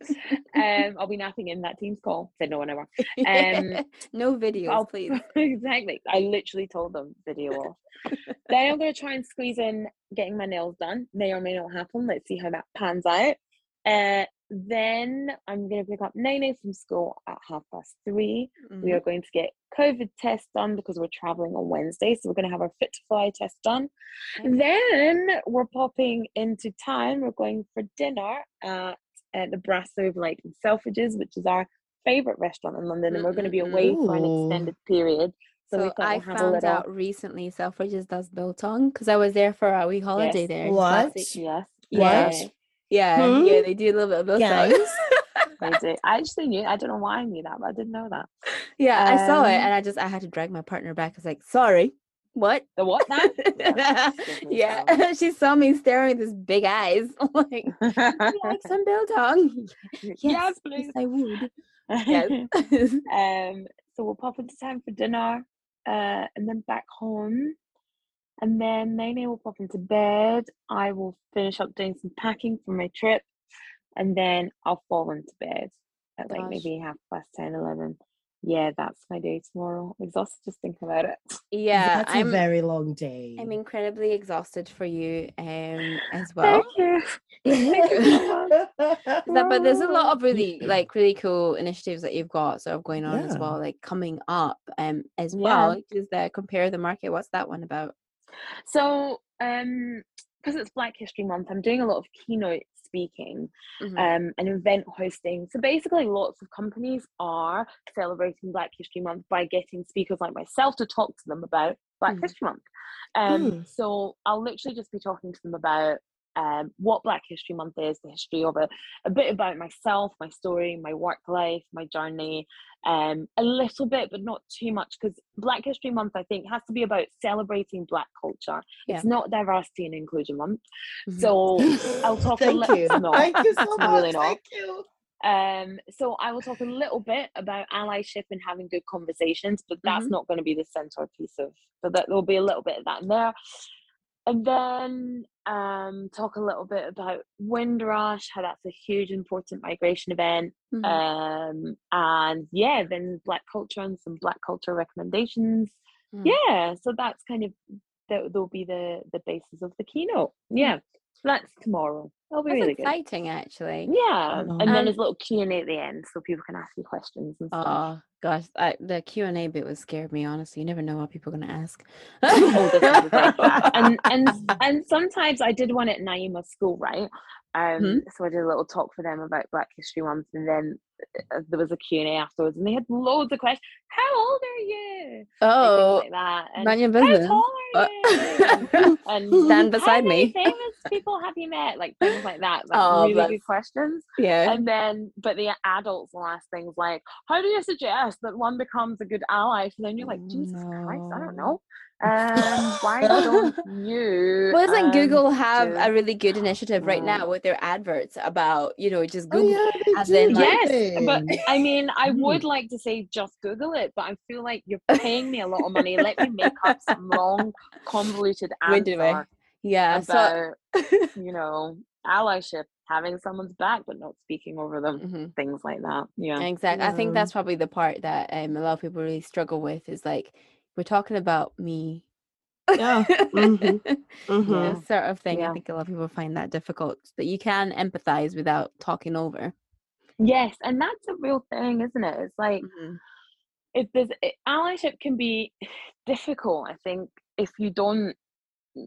um, I'll be napping in that Teams call. Said no one ever. um, no videos, I'll- please. exactly. I literally told them video off. then I'm going to try and squeeze in getting my nails done. May or may not happen. Let's see how that pans out. Uh, then I'm going to pick up Nene from school at half past three. We Mhm. are going to get COVID test done because we're traveling on Wednesday. So we're going to have our fit to fly test done. Okay. Then we're popping into town. We're going for dinner at, at the Brasserie of Light and Selfridges, which is our favorite restaurant in London. And we're going to be away for an extended period. So, So I we'll a found little. out recently Selfridges does biltong because I was there for a wee holiday Yes. there. just What? last week. Yes. Yeah. Yeah, Hmm? yeah, they do a little bit of. Guys? They do. I actually knew. I don't know why I knew that, but I didn't know that. yeah, I saw it Um, and I just I had to drag my partner back. I was like, sorry, what? The what now? Yeah, yeah, she saw me staring with these big eyes. Like, "Would you like some biltong? yes, yes, please. I would. Yes. um, so we'll pop into town for dinner, uh, and then back home. And then Nene will pop into bed. I will finish up doing some packing for my trip, and then I'll fall into bed at like Gosh. maybe half past 10, 11. Yeah, that's my day tomorrow. Exhausted just thinking about it. yeah, That's a I'm very long day. I'm incredibly exhausted for you um as well. Thank you. Thank you so much. That- but there's a lot of really like really cool initiatives that you've got sort of going on as well, like coming up um as Yeah. well. Is the compare the market? What's that one about? So, um, because it's Black History Month, I'm doing a lot of keynote speaking Mhm. um, and event hosting. So basically, lots of companies are celebrating Black History Month by getting speakers like myself to talk to them about Black Mhm. History Month. Um, Mm. so I'll literally just be talking to them about um, what Black History Month is, the history of it, a bit about myself, my story, my work life, my journey, um, a little bit, but not too much, because Black History Month, I think, has to be about celebrating Black culture. It's not Diversity and Inclusion Month. Mhm. So I'll talk a little. No, Thank you so much. really. Thank you. Um, so I will talk a little bit about allyship and having good conversations, but that's Mhm. not going to be the centerpiece of. But that there'll be a little bit of that in there, and then um, talk a little bit about Windrush, how that's a huge important migration event, Mhm. um, and yeah, then Black culture and some Black culture recommendations. Mm. Yeah, so that's kind of that. Will be the the basis of the keynote. Yeah, that's tomorrow. That'll be That's really good. exciting, actually. Yeah, know. and then Um, there's a little Q and A at the end, so people can ask you questions and stuff. Oh gosh, I, the Q and A bit was scared me. Honestly, you never know what people are gonna ask. Oh, this is the thing. and and and sometimes I did one at Naima school, right? Um, Mhm. so I did a little talk for them about Black History Month, and then uh, there was a Q and A afterwards, and they had loads of questions. How old are you? Oh, like that. And your how business. tall are you? And, and Stand how beside many me. famous people have you met? Like things like that. Like Oh, really bless. good questions. yeah. And then, but the adults will ask things like, "How do you suggest that one becomes a good ally?" So then you're like, "Jesus Christ, I don't know. Um, why don't you?" Well, doesn't um, Google have do- a really good initiative right now with their adverts about, you know, just Oh, Google yeah, they as do, in, like- Yes, but? I mean, I Mm. would like to say just Google it, but I feel like you're paying me a lot of money. Let me make up some long, convoluted Wait a minute. answer Yeah. So about, you know, allyship, having someone's back but not speaking over them, Mhm. things like that. Yeah. Exactly. I think that's probably the part that um, a lot of people really struggle with is like we're talking about me. Yeah. Mhm. Yeah, Mhm. sort of thing. I think a lot of people find that difficult, but you can empathize without talking over. Yes, and that's a real thing, isn't it? It's like Mhm. if there's it, allyship can be difficult. I think if you don't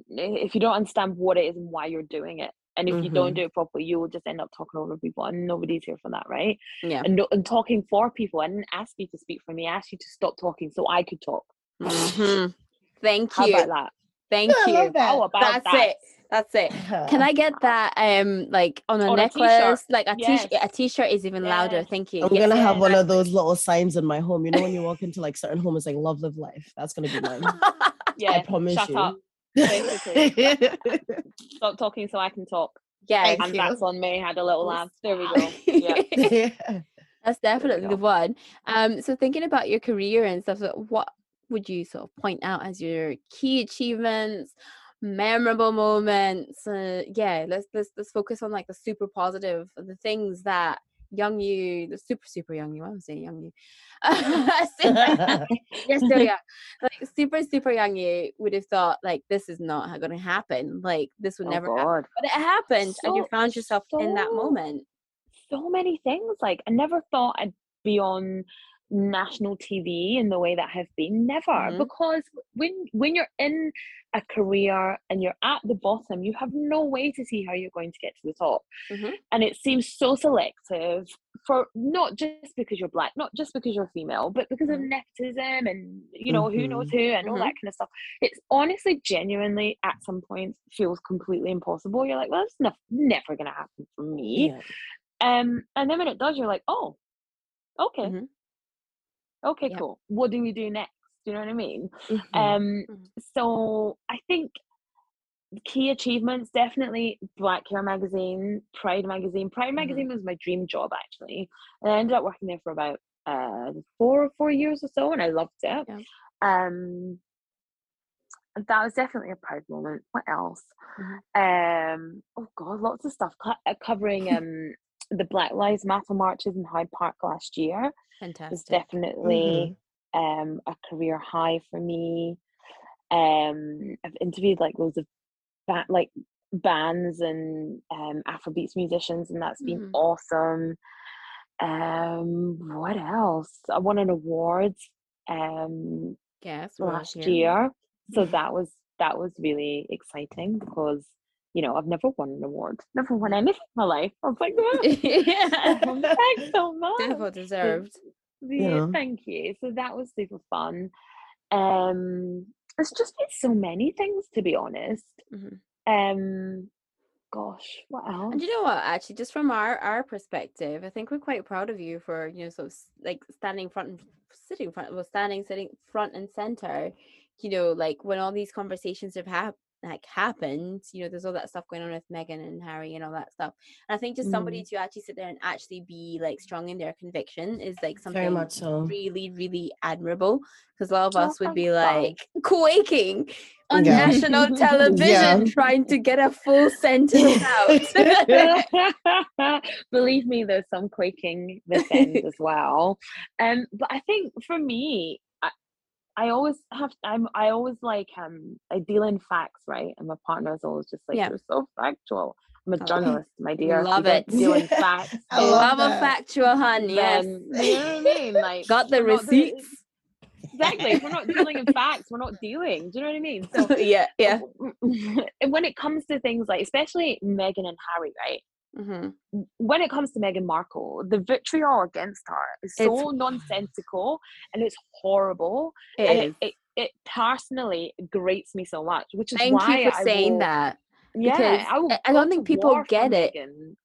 if you don't understand what it is and why you're doing it, and if you don't Mhm. do it properly, you will just end up talking over people, and nobody's here for that, right? Yeah. And, and talking for people. I didn't ask you to speak for me. I asked you to stop talking so I could talk. Mhm. Thank How you. about that? Thank I you. love that. How about That's that? it. That's it. Can I get that um like on a On a t-shirt. necklace? Like a t-shirt. Yes. A t-shirt is even louder. Thank you. I'm Yes, gonna have yes, one of those little signs in my home. You know when you walk into like certain homes, like "Love, live life." That's gonna be mine. Yeah, I promise shut you. up. Stop talking so I can talk. yeah. Thank and you. that's on me. I Had a little laugh. There we go. Yeah. yeah. That's definitely the one. Um, so thinking about your career and stuff, so what would you sort of point out as your key achievements, memorable moments? Uh, yeah, let's let's let's focus on like the super positive, the things that young you, the super super young you. I'm saying young you. you're still young. Like super super young you would have thought like this is not going to happen. Like this would Oh, never happen, but it happened, and you found yourself in that moment. so many things. Like I never thought I'd be on national TV in the way that have been. Never. Mhm. Because when when you're in a career and you're at the bottom, you have no way to see how you're going to get to the top. Mhm. And it seems so selective for not just because you're black, not just because you're female, but because of Mhm. nepotism and you know who knows who and all Mhm. that kind of stuff. It's honestly genuinely at some points feels completely impossible. You're like, well, it's ne- never gonna happen for me. Yeah. Um, and then when it does, you're like, oh, okay, Mhm. Okay, Yep. cool. What do we do next? Do you know what I mean? Mhm. Um, Mhm. so I think key achievements definitely Black Hair Magazine, Pride Magazine. Pride Mhm. Magazine was my dream job actually, and I ended up working there for about uh four four years or so, and I loved it. Yeah. Um, that was definitely a proud moment. What else? Mhm. Um, oh god, lots of stuff co- uh, covering um the Black Lives Matter marches in Hyde Park last year was Fantastic. definitely um a career high for me. Um, I've interviewed like loads of ba- like bands and um Afrobeats musicians, and that's been Mhm. awesome. Um, what else? I won an award um Yes, last here. year, so that was that was really exciting because you know I've never won an award, never won anything in my life. I was like, "Ah, yeah. thanks so much. Well deserved. Yeah, Yeah. thank you. So that was super fun. Um, it's just been so many things, to be honest. Mhm. Um, gosh, what else? And you know what? Actually, just from our our perspective, I think we're quite proud of you for you know sort of like standing front and sitting front, well, standing sitting front and center. You know, like when all these conversations have hap- like happened, you know, there's all that stuff going on with Meghan and Harry and all that stuff. And I think just somebody Mm. to actually sit there and actually be like strong in their conviction is like something Very much so. really, really admirable. Because a lot of Oh, us would be thanks, darling. like quaking on Yeah. national television trying to get a full sentence out. Believe me, there's some quaking this end as well. Um, but I think for me, I, I always have I'm I always like um I deal in facts, right? And my partner is always just like, Yeah. You're so factual. I'm a Oh, journalist, my dear. If love it. Deal in facts. I I love love a factual hun, yes. then you know what I mean? Like Got the we're not doing- receipts. Exactly. We're not dealing in facts, we're not dealing. Do you know what I mean? So yeah, yeah. and when it comes to things like especially Meghan and Harry, right? Hmm when it comes to Meghan Markle, the vitriol against her is It's- so nonsensical and it's horrible. It and is. it, it, it personally grates me so much, which is Thank why you for I saying will, that. Yeah, because I, I- don't think people get it.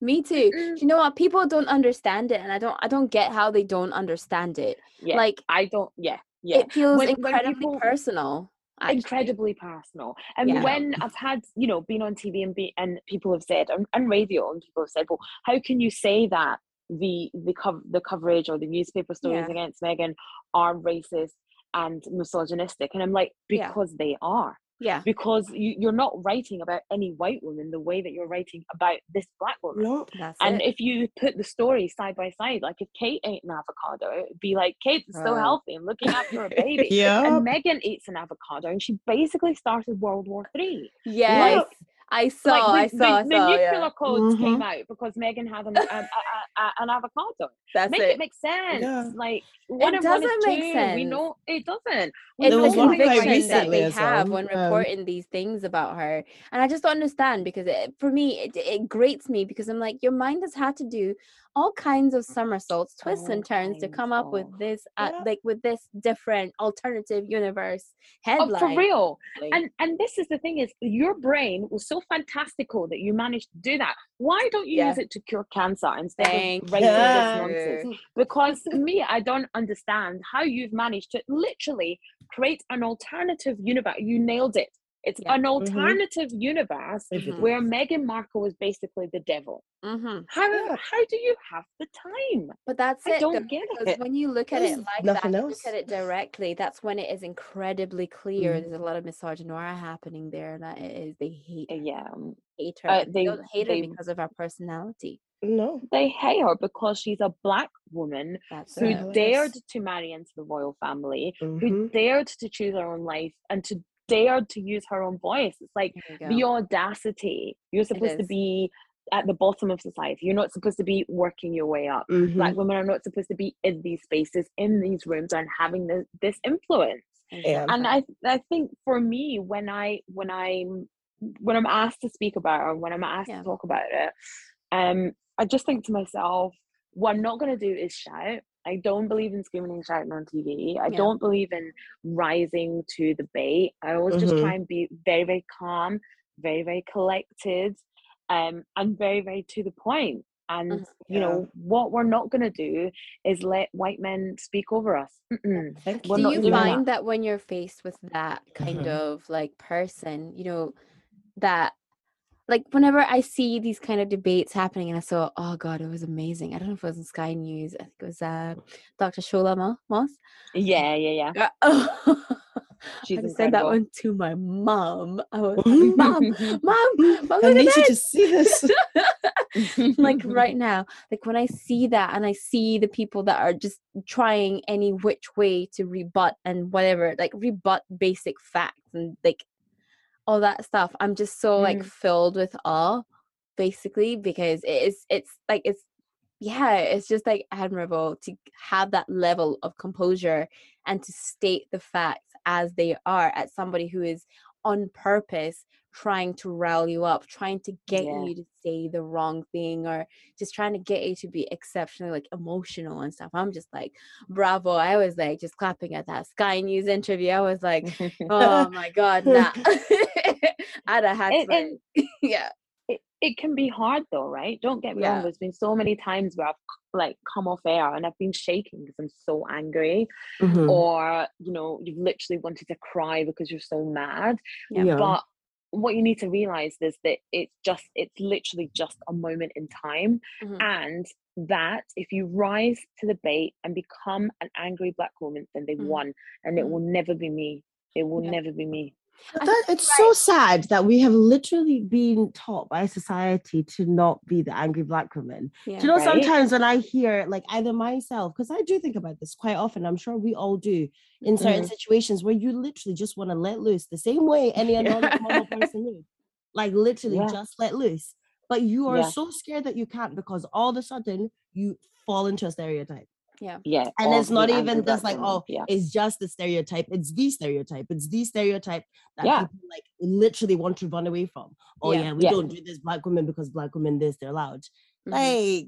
Me too. Mm-mm. You know what? People don't understand it, and I don't. I don't get how they don't understand it. Yeah, Like I don't. Yeah, yeah. it feels When- when incredibly people- personal. Actually. incredibly personal. And Yeah. when I've had, you know, been on TV and be and people have said and, and radio and people have said, well, how can you say that the the cov- the coverage or the newspaper stories Yeah. against Meghan are racist and misogynistic? And I'm like, Yeah. because they are. Yeah. Because you, you're not writing about any white woman the way that you're writing about this black woman. No. That's And it. if you put the stories side by side, like if Kate ate an avocado, it'd be like Kate's so Right. healthy and looking after her baby. Yeah. And Meghan eats an avocado, and she basically started World War Three. Yes, Like- I saw. I like the, saw. I the, the saw. nuclear yeah. codes came Mhm. out because Meghan had an, a, a, a, a- an avocado. That's Make it. it make sense. Yeah. Like one and one is doesn't make two. We know it doesn't. We it's There the was one quite it's conviction that recently they have well, when um, reporting these things about her and i just don't understand because it, for me it, it grates me because i'm like your mind has had to do all kinds of somersaults twists and turns to come up with this uh, Yeah. like with this different alternative universe headline. Oh, for real. like, And and this is the thing is your brain was so fantastical that you managed to do that. Why don't you Yeah. use it to cure cancer instead Thank of nonsense? Because me, I don't understand how you've managed to literally create an alternative universe. You nailed it. It's Yeah. an Mhm. alternative universe Evidence. where Meghan Markle was basically the devil. mhm. How Yeah. how do you have the time? but that's I it don't get because it. when you look at it like that else. look at it directly that's when it is incredibly clear Mhm. there's a lot of misogynoir happening there that it is they hate Yeah, hate her uh, and they they- don't hate her because of her personality No. they hate her because she's a black woman that's who it dared to marry into the royal family, who Mhm. dared to choose her own life and to dared to use her own voice. It's like the audacity. You're supposed to be at the bottom of society. You're not supposed to be working your way up. Mhm. Black women are not supposed to be in these spaces, in these rooms, and having this, this influence. Yeah. And I, I think for me, when I, when I'm, when I'm asked to speak about it, or when I'm asked Yeah. to talk about it, um, I just think to myself, what I'm not going to do is shout. I don't believe in screaming and shouting on TV. I Yeah. don't believe in rising to the bait. I always just Mhm. try and be very, very calm, very, very collected, um, and very, very to the point. And Mhm. you know what we're not going to do is let white men speak over us. Do you doing that. find that when you're faced with that kind Mhm. of like person you know that like whenever i see these kind of debates happening and i saw oh god it was amazing. I don't know if it was in sky news i think it was uh dr shola Mo- moss. Yeah, yeah, yeah. Oh, She's i said that one to my mom. I was like, mom mom mom I need you to see this. like right now like when i see that and i see the people that are just trying any which way to rebut and whatever like rebut basic facts and like all that stuff i'm just so like Mm. filled with awe basically because it is it's like it's yeah it's just like admirable to have that level of composure and to state the facts as they are at somebody who is on purpose trying to rile you up, trying to get Yeah. you to say the wrong thing or just trying to get you to be exceptionally like emotional and stuff. I'm just like, bravo. I was like just clapping at that Sky News interview. I was like, oh my God, nah. I'd have had And- to, and- yeah. it, it can be hard though, right? Don't get me Yeah. wrong. There's been so many times where I've like come off air and I've been shaking because I'm so angry, Mhm. or you know, you've literally wanted to cry because you're so mad. Yeah. But what you need to realize is that it's just it's literally just a moment in time, Mhm. and that if you rise to the bait and become an angry black woman, then they Mhm. won, and it Mhm. will never be me. It will Yeah. never be me. But that, it's so sad that we have literally been taught by society to not be the angry black woman. Yeah. Do you know Right. sometimes when I hear like either myself, because I do think about this quite often, I'm sure we all do in certain Mhm. situations where you literally just want to let loose the same way any other normal person would. Like literally Yeah. just let loose. But you are Yeah. so scared that you can't because all of a sudden you fall into a stereotype. Yeah. Yeah, And it's not even just like, oh, yeah. it's just the stereotype. It's the stereotype. It's the stereotype that Yeah. people like literally want to run away from. Oh Yeah. yeah, we don't do this black women because black women this, they're loud. Mhm. Like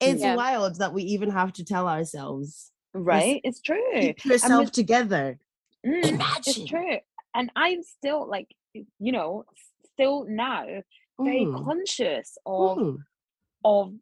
it's wild that we even have to tell ourselves right it's true keep yourself with- together. Mm, Imagine. it's true and i'm still like you know still now very Mm, conscious of mm. of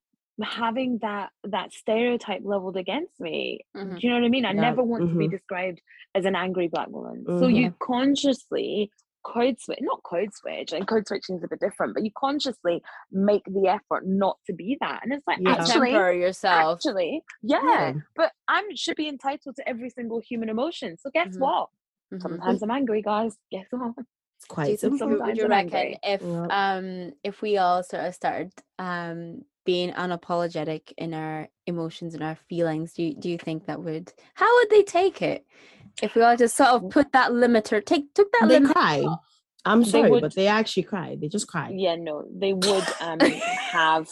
having that that stereotype leveled against me Mhm. do you know what i mean i Yeah, never want to be mhm. described as an angry black woman so Mhm. you consciously code switch not code switch and code switching is a bit different but you consciously make the effort not to be that and it's like Yeah. actually Temper yourself. actually yeah, Yeah. but i should be entitled to every single human emotion so guess Mhm. what Mhm. sometimes i'm angry guys guess what It's quite think simple. would you I'm reckon angry. if Yeah. um if we all sort of started um being unapologetic in our emotions and our feelings, do you, do you think that would how would they take it? If we all just sort of put that limiter, take took that They cry. off? I'm They sorry, would- but they actually cry. They just cry. yeah no they would um have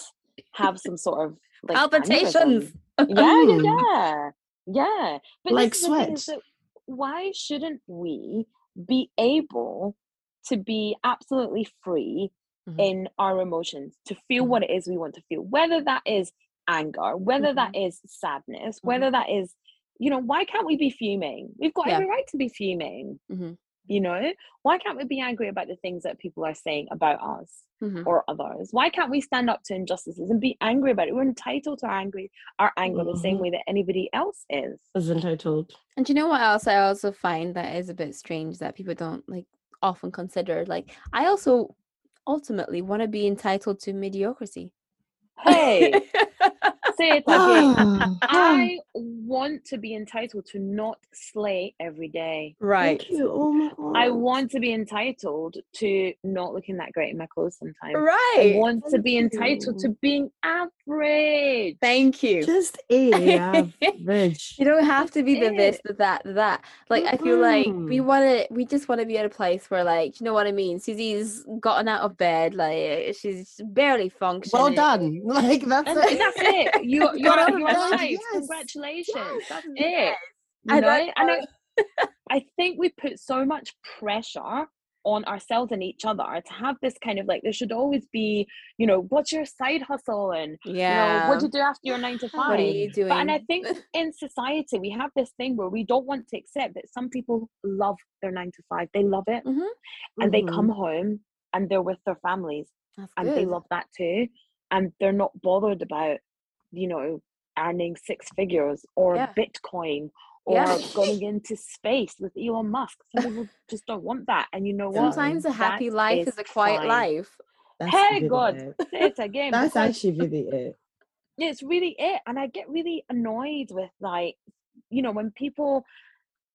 have some sort of like Palpitations. yeah Mm. yeah yeah yeah but Like this is the thing is sweat. why shouldn't we be able to be absolutely free Mhm. in our emotions to feel Mhm. what it is we want to feel whether that is anger whether that is sadness whether that is you know why can't we be fuming we've got Yeah. every right to be fuming you know why can't we be angry about the things that people are saying about us Mhm. or others why can't we stand up to injustices and be angry about it we're entitled to our angry our anger the same way that anybody else is Is entitled. And you know what else I also find that is a bit strange that people don't like often consider? Like I also ultimately want to be entitled to mediocrity. hey say it again i want to be entitled to not slay every day right. Thank you. Oh my god. I want to be entitled to not looking that great in my clothes sometimes. Right. I Right. want to be entitled to being average. Thank you. just a average. You don't have to be the this, the that, the that. Like I feel like we want to, we just want to be at a place where, like, you know what I mean. Susie's gotten out of bed, like she's barely functioning. Well done. Like that's And it. that's it. You, Got you're, out of you're bed, alive. yes. Congratulations. That's it. Yes. You I know? don't And. I, I think we put so much pressure on ourselves and each other to have this kind of like there should always be, you know, what's your side hustle and you know, Yeah. what do you do after your nine to five? What are you doing? But, and I think in society we have this thing where we don't want to accept that some people love their nine to five. They love it, Mhm. and they Mhm. come home and they're with their families, That's and good. they love that too, and they're not bothered about, you know, earning six figures or Yeah. Bitcoin or Yeah. going into space with Elon Musk. Some people just don't want that, and you know what? Sometimes a happy That life is a quiet fine. life. That's Hey really God, it. say it again. That's actually really it. it's really it and i get really annoyed with like you know when people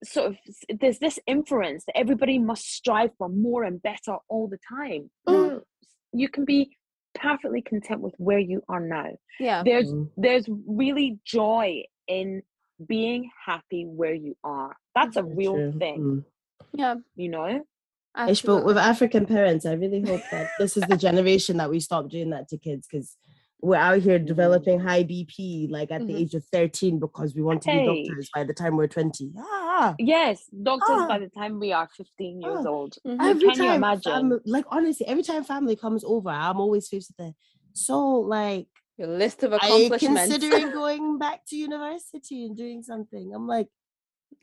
sort of there's this inference that everybody must strive for more and better all the time no mm. you can be perfectly content with where you are now Yeah. there's Mm. there's really joy in being happy where you are that's a real true. thing Mm. Yeah. you know Ish, but with African parents, I really hope that this is the generation that we stop doing that to kids because we're out here Mm. developing high BP like at the Mhm. age of 13 because we want to be doctors by the time we're 20. Ah, Yes, doctors Ah. by the time we are 15 years Ah. old. Mhm. every Can you time imagine? fam- like honestly, every time family comes over, I'm always faced with the so like Your list of accomplishments. are you considering going back to university and doing something? I'm like,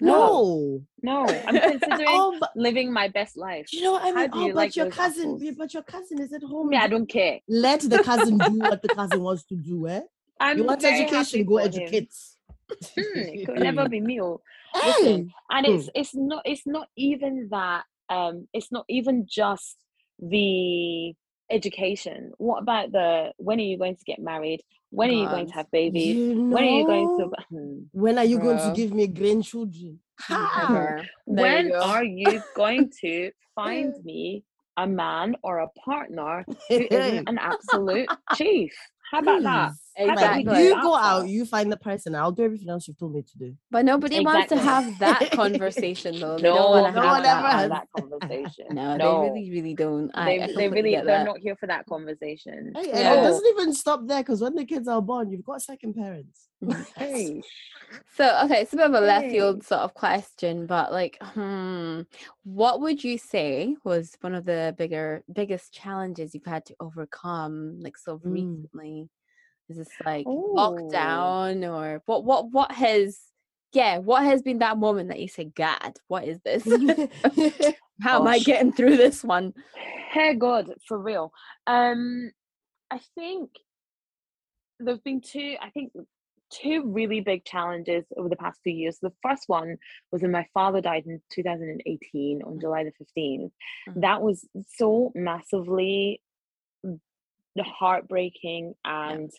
No. no. No, I'm considering oh, but living my best life. you know what I mean? Oh, but like your cousin, apples? but your cousin is at home. Yeah, I do- don't care. Let the cousin do what the cousin wants to do, eh? I'm you want education, go educate. Hmm, it could never be me. oh. Hey. And Hmm. it's it's not it's not even that um it's not even just the education what about the when are you going to get married when are you going to have babies You when are you going to Hmm. When are you going to give me grandchildren? Ha! Never. There when you are you going to find me a man or a partner who isn't an absolute chief how about that Please. How about we Exactly. Like, you go out, you find the person. I'll do everything else you've told me to do. But nobody wants to have that conversation though. They no, don't want to no one that. ever have has. that conversation No, no they really, really don't. They, I they really, they're that. not here for that conversation Hey, and it doesn't even stop there because when the kids are born, you've got second parents. Hey. So okay, it's a bit of a left Hey. field sort of question, but like, hmm, what would you say was one of the bigger, biggest challenges you've had to overcome, like sort of Mm. recently? Is this like Ooh. lockdown or what? What? What has? Yeah, what has been that moment that you say, God, what is this? How am I getting through this one? Hey God, for real. Um, I think there've been two. I think two really big challenges over the past few years. The first one was when my father died in 2018 on July the 15th. Mhm. That was so massively heartbreaking and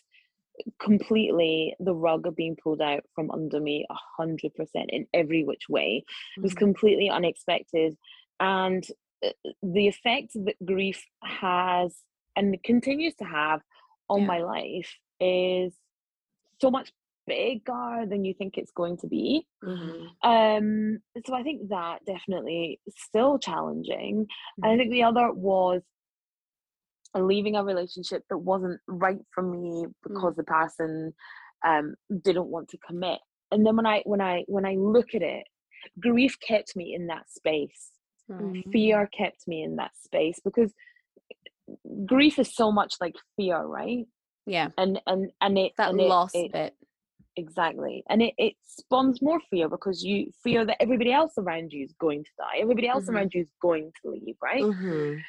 completely the rug of being pulled out from under me a hundred percent in every which way it was completely unexpected and uh, the effect that grief has and continues to have on Yeah. my life is so much bigger than you think it's going to be Mhm. um so i think that definitely still challenging and i think the other was leaving a relationship that wasn't right for me because the person um didn't want to commit and then when i when i when i look at it grief kept me in that space Right. fear kept me in that space because grief is so much like fear right Yeah, and and and it that and it- it, bit. exactly and it, it spawns more fear because you fear that everybody else around you is going to die everybody else Mhm. around you is going to leave right Mhm.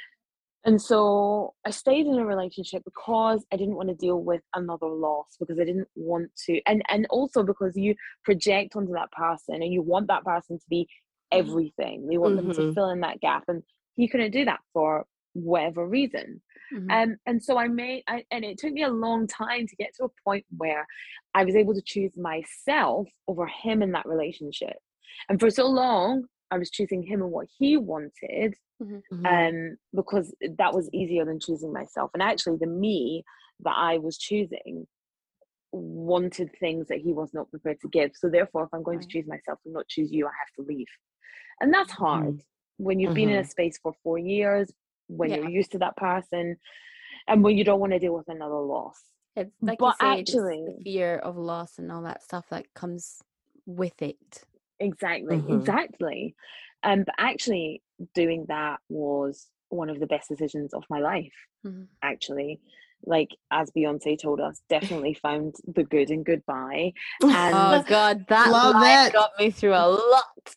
And so i stayed in a relationship because i didn't want to deal with another loss because i didn't want to and and also because you project onto that person and you want that person to be everything you want them to Mhm. fill in that gap and he couldn't do that for whatever reason Mhm. um, and so I made, I, and it took me a long time to get to a point where I was able to choose myself over him in that relationship. And for so long, I was choosing him and what he wanted, Mhm. um, because that was easier than choosing myself. And actually, the me that I was choosing wanted things that he was not prepared to give. So therefore, if I'm going to choose myself and not choose you, I have to leave. And that's hard when you've been in a Mhm. space for four years, when Yeah. you're used to that person, and when you don't want to deal with another loss. It's like but you say, just the actually- fear of loss and all that stuff that comes with it. Exactly, Mhm. exactly. Um, but actually, doing that was one of the best decisions of my life. Mhm. Actually, like as Beyonce told us, definitely found the good in goodbye. Oh And God, that Love line it. got me through a lot.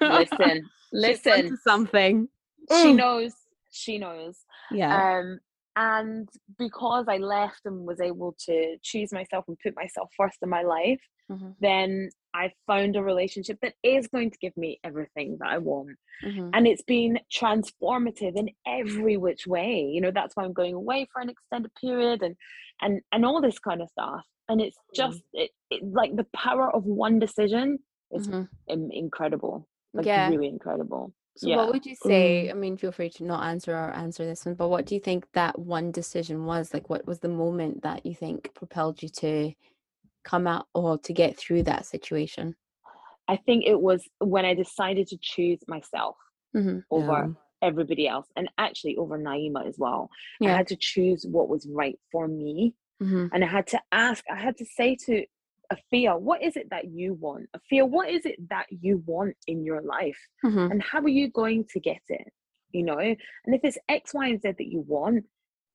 listen, She's onto listen, something. she Mm. knows, she knows. Yeah. um and because i left and was able to choose myself and put myself first in my life Mhm, then i found a relationship that is going to give me everything that i want mhm. and it's been transformative in every which way you know that's why i'm going away for an extended period and and and all this kind of stuff and it's just it, it like the power of one decision is Mhm. incredible like Yeah. really incredible So yeah. what would you say? Mm. I mean, feel free to not answer or answer this one, but what do you think that one decision was? Like what was the moment that you think propelled you to come out or to get through that situation? i think it was when i decided to choose myself Mhm. over Yeah. everybody else and actually over Naima as well. I had to choose what was right for me Mhm. and I had to ask, I had to say to Afia, what is it that you want? Afia, what is it that you want in your life? Mhm. And how are you going to get it? You know, and if it's X, Y, and Z that you want,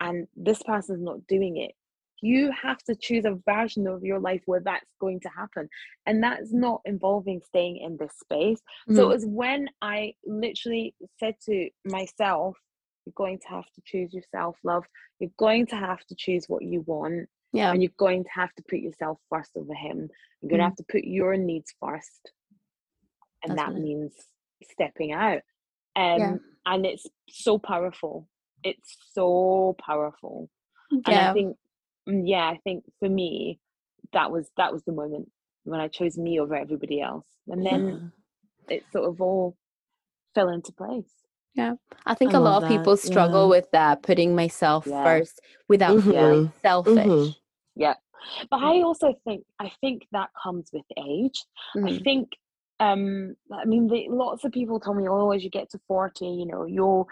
and this person's not doing it, you have to choose a version of your life where that's going to happen. And that's not involving staying in this space. So it Mhm. was when I literally said to myself, you're going to have to choose yourself, love. You're going to have to choose what you want yeah. and you're going to have to put yourself first over him. You're going to Mhm. have to put your needs first, and That's that means stepping out. Um, Yeah. and it's so powerful. It's so powerful, and yeah. I think, mm, yeah, I think for me, that was that was the moment when I chose me over everybody else, and then it sort of all fell into place. Yeah, I think I a lot of that, people struggle yeah. with that, putting myself Yeah. first without feeling Mhm. selfish. Mhm. But I also think I think that comes with age. I Mhm. think um I mean the, lots of people tell me oh as you get to 40 you know you'll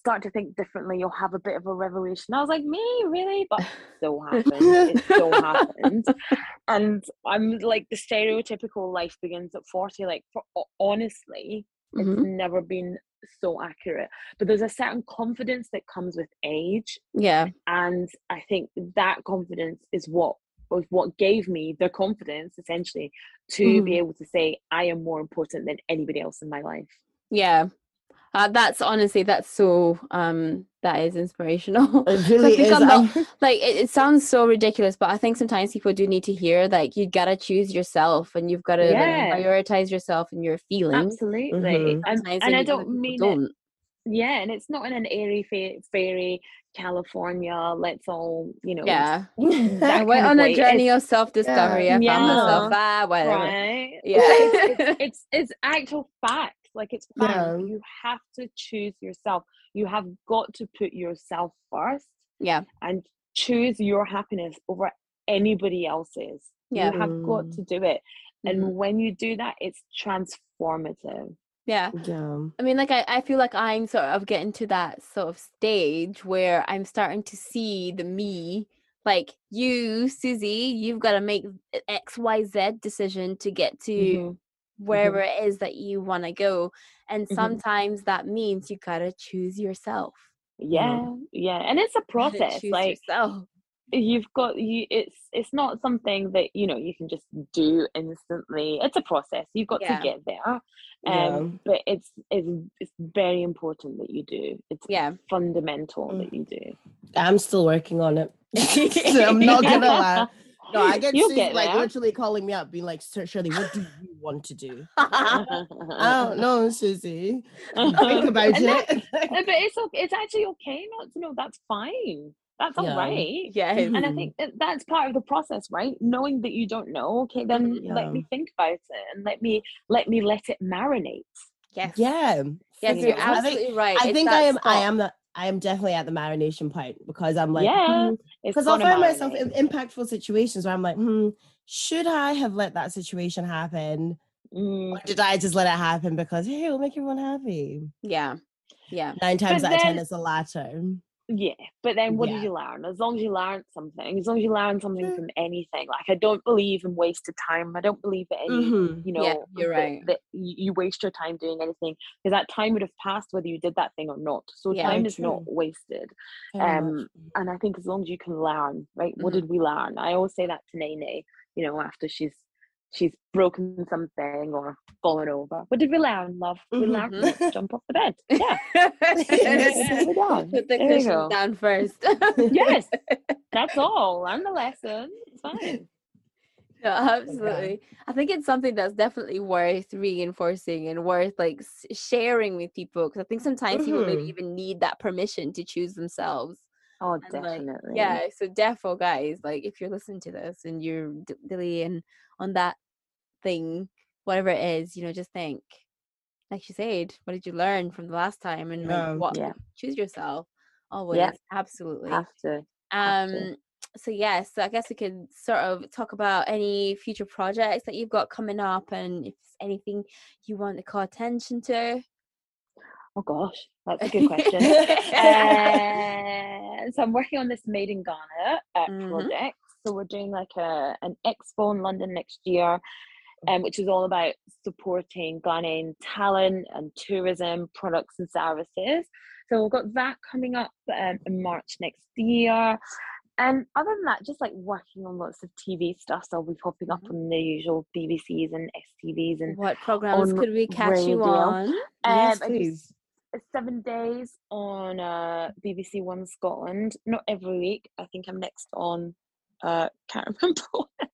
start to think differently you'll have a bit of a revolution I was like me really but so happened it so happened and I'm like the stereotypical life begins at 40 like for, honestly it's Mhm. never been so accurate but there's a certain confidence that comes with age Yeah. and I think that confidence is what was what gave me the confidence essentially to be able to say I am more important than anybody else in my life. Yeah. Uh, that's honestly that's so um that is inspirational. It really is. Not- like it, it sounds so ridiculous, but I think sometimes people do need to hear like you gotta choose yourself and you've gotta Yeah. like, prioritize yourself and your feelings. Absolutely, Mhm. and, and I don't mean it. don't. Yeah, and it's not in an airy fa- fairy California. Let's all you know. Yeah. I went on a journey It's- of self discovery. I found myself. Yeah. Ah, whatever. right? Yeah. It's, it's it's it's actual fact. Like it's fact. Yeah. You have to choose yourself. You have got to put yourself first. Yeah. and choose your happiness over anybody else's. Yeah. You have got Mm. to do it. And Mhm. when you do that, it's transformative. Yeah. yeah. I mean, like I, I feel like I'm sort of getting to that sort of stage where I'm starting to see the me. Like you, Susie, you've got to make X, Y, Z decision to get to Mhm. Wherever it is that you want to go. And Mhm. sometimes that means you gotta choose yourself. Yeah, yeah. And it's a process. choose Like yourself. you've got you it's it's not something that you know you can just do instantly. It's a process. You've got Yeah. to get there. Yeah. Um but it's it's it's very important that you do. It's Yeah. fundamental Mm. that you do. I'm still working on it. I'm not gonna lie. No, I get You'll Susie, get like there. literally calling me up, being like, Shirley, what do you want to do?" I don't know, Susie. Think about And it. Uh, but it's okay. It's actually okay not to know. That's fine. That's all Yeah. right. yeah. And I Mhm. think that that's part of the process, right? Knowing that you don't know. Okay, then let me think about it and let me let me let it marinate. Yes. yeah. Yes, you you're know, I think- absolutely right. I think I am. I am the. I am definitely at the marination point because I'm like, Yeah, because I'll gonna find myself in impactful situations where I'm like, hmm, should I have let that situation happen, Mm, or did I just let it happen because hey, it'll make everyone happy? Yeah. Yeah. Nine times But out of ten, it's the latter. Yeah, but then what Yeah. did you learn? As long as you learn something, as long as you learn something Mm. from anything. Like I don't believe in wasted time. I don't believe that any Mhm. you know Yeah, you're that, right. that you waste your time doing anything because that time would have passed whether you did that thing or not. So Yeah. time is not wasted. Um, and I think as long as you can learn, right? What Mhm. did we learn? I always say that to Nene, you know, after she's she's broken something or fallen over. What did we learn, love? We Mhm. learned to jump off the bed. Yeah. Put the There go. down first. Yes. That's all. Learn the lesson. It's fine. No, absolutely. I think it's something that's definitely worth reinforcing and worth like sharing with people because I think sometimes people maybe Mhm. even need that permission to choose themselves. Oh, And, like, definitely. Yeah, so defo guys, like if you're listening to this and you're d- delaying on that thing, whatever it is, you know, just think, like you said, what did you learn from the last time and like, Yeah. what Yeah. choose yourself always, absolutely. Have to. have to. Um, so yes, so I guess we could sort of talk about any future projects that you've got coming up, and if anything you want to call attention to. Oh gosh, that's a good question. uh, so I'm working on this Made in Ghana uh, Mhm. project. So we're doing like a an expo in London next year, um, which is all about supporting Ghanaian talent and tourism products and services. So we've got that coming up um, in March next year. And other than that, just like working on lots of TV stuff. So I'll be popping up Mhm. on the usual BBCs and STVs and What programs could we catch you on? Yes, um, do please. Seven days on uh, BBC One Scotland. Not every week. I think I'm next on. Uh, can't remember.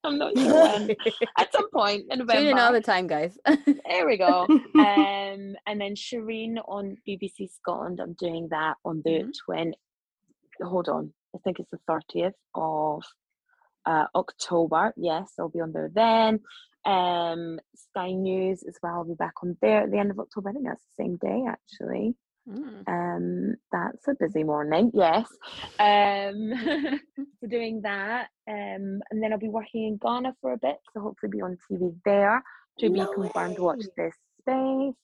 I'm not sure when. At some point in November. Tune in all the time, guys. There we go. um, and then Shereen on BBC Scotland. I'm doing that on the Mhm. 20. Hold on. I think it's the 30th of uh, October. Yes, I'll be on there then. Um, Sky News as well. I'll be back on there at the end of October. I think that's the same day actually. Mm. Um, that's a busy morning. Yes. Um, so doing that. Um, and then I'll be working in Ghana for a bit. So hopefully be on TV there to be No confirmed. Watch this space.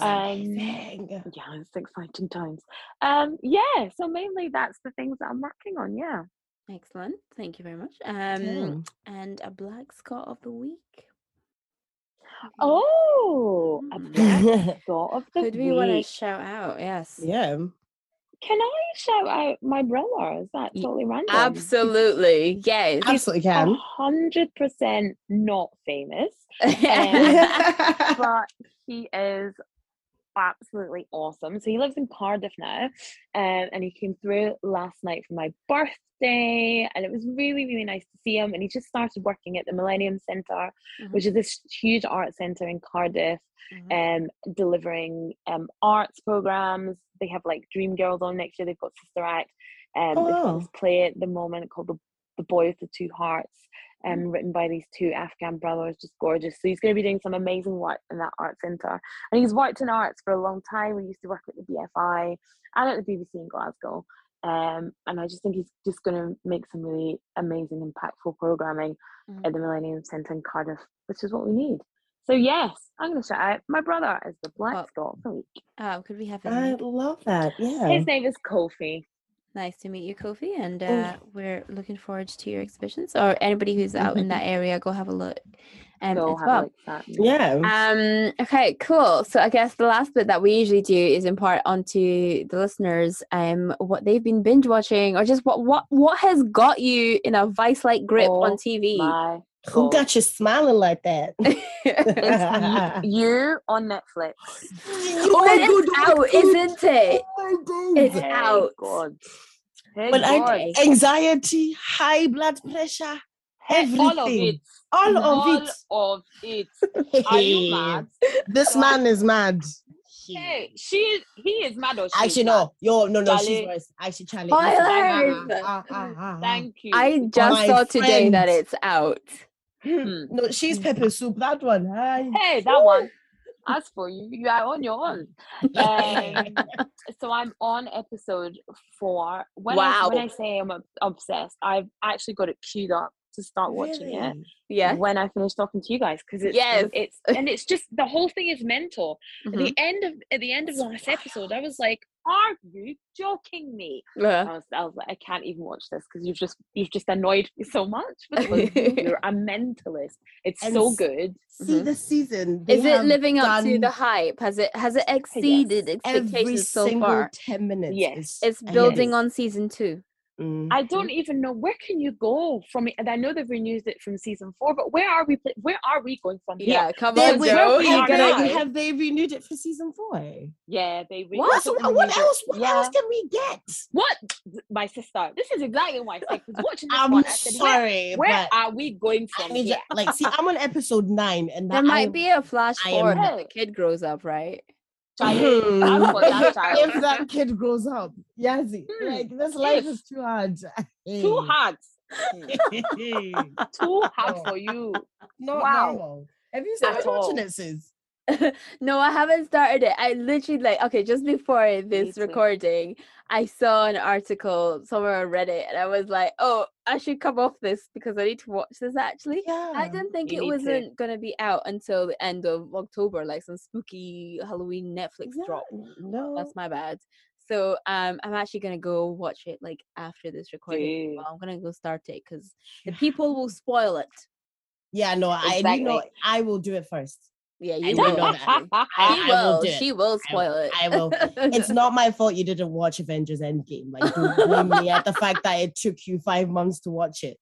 Um. Yeah, it's exciting times. Um, yeah. So mainly that's the things that I'm working on. Yeah. Excellent. Thank you very much. Um, Damn. and a black Scot of the week. Oh, a Mm. black Scot of the Could we want to week. shout out? Yes. yeah. Can I shout out my brother? Is that totally random? Absolutely. Yes. Absolutely A can. hundred percent not famous. but he is absolutely awesome. So he lives in Cardiff now, um, and he came through last night for my birthday, and it was really, really nice to see him. And he just started working at the Millennium Centre, Mhm. which is this huge art centre in Cardiff, Mhm. um, delivering um, arts programs. They have like Dream Girls on next year. They've got Sister Act. Um, Oh, they've got this play at the moment called the the Boy with the Two Hearts, um, written by these two Afghan brothers, just gorgeous. So he's going to be doing some amazing work in that art centre. And he's worked in arts for a long time. We used to work at the BFI and at the BBC in Glasgow. Um, and I just think he's just going to make some really amazing, impactful programming Mhm. at the Millennium Centre in Cardiff, which is what we need. So yes, I'm going to shout out my brother is the Black Well, Scot of the week. Oh, could we have his I name? love that. Yeah. His name is Kofi. Nice to meet you, Kofi. And Oh. uh, we're looking forward to your exhibitions. Or anybody who's out in that area, go have a look um, Go as have well. a look yeah. Um, okay, cool. So I guess the last bit that we usually do is impart onto the listeners um what they've been binge watching or just what what what has got you in a vice like grip on Oh TV. My Who God. got you smiling like that? It's you, you on Netflix. oh, it's out, isn't it? Oh my days. It's Hey, out. God. Hey, But I, God. anxiety, high blood pressure, Hey, all of everything. it. all all of it. of it. Are you mad? This So man is mad. Hey, she he is mad or she Actually, is no, yo, no, no, she's Charlie. worse. Actually, Charlie. Spoilers! listen, ah, ah, ah. Thank you. I just My saw today that it's out. Hmm. No, she's pepper soup. That one. Hi. Hey, that one. As for you, you are on your own. Um, so I'm on episode four. When I, when I say I'm obsessed, I've actually got it queued up to start watching it. Yeah. when I finish talking to you guys because it's Yes. it's and it's just the whole thing is mental. At Mhm. the end of at the end of It's last episode, I was like, "Are you joking me?" Yeah. I was, I was like, "I can't even watch this because you've just you've just annoyed me so much because you're a mentalist. It's And so good. See Mhm. the season. Is it living up to the hype? Has it has it exceeded every expectations so single far? ten minutes. Yes. is It's building ahead. on season two. Mm. I don't even know where can you go from it. And I know they've renewed it from season four, but where are we? pla- Where are we going from here? Yeah, come on, wait, Joe. we You are gotta have, have they renewed it for season four? Yeah, they re- What? So what, what renewed else? What yeah. else can we get? What, my sister? This is exactly why I was watching this I'm one. I said, sorry, where but are we going I from here? to, like see. I'm on episode nine, and There that might I, be a flash forward am- the kid grows up, right? Charlie, Hmm. I've that child. if that kid grows up, Yazi, Hmm, like this life if. is too hard. Too hard. Too hard No. for you. Not Wow. normal. Have you started At watching it, sis? no, I haven't started it. I literally like okay, just before this recording, I saw an article somewhere on Reddit, and I was like, "Oh, I should come off this because I need to watch this." Actually, Yeah. I didn't think it wasn't gonna be out until the end of October, like some spooky Halloween Netflix Yeah, drop. No. That's my bad. So um, I'm actually gonna go watch it like after this recording. Well, I'm gonna go start it because the people will spoil it. Yeah, no, I you know I will do it first. Yeah, I you know will. that. I, She will. will. She will spoil it. I will. It's not my fault you didn't watch Avengers Endgame. Like, don't blame me at the fact that it took you five months to watch it.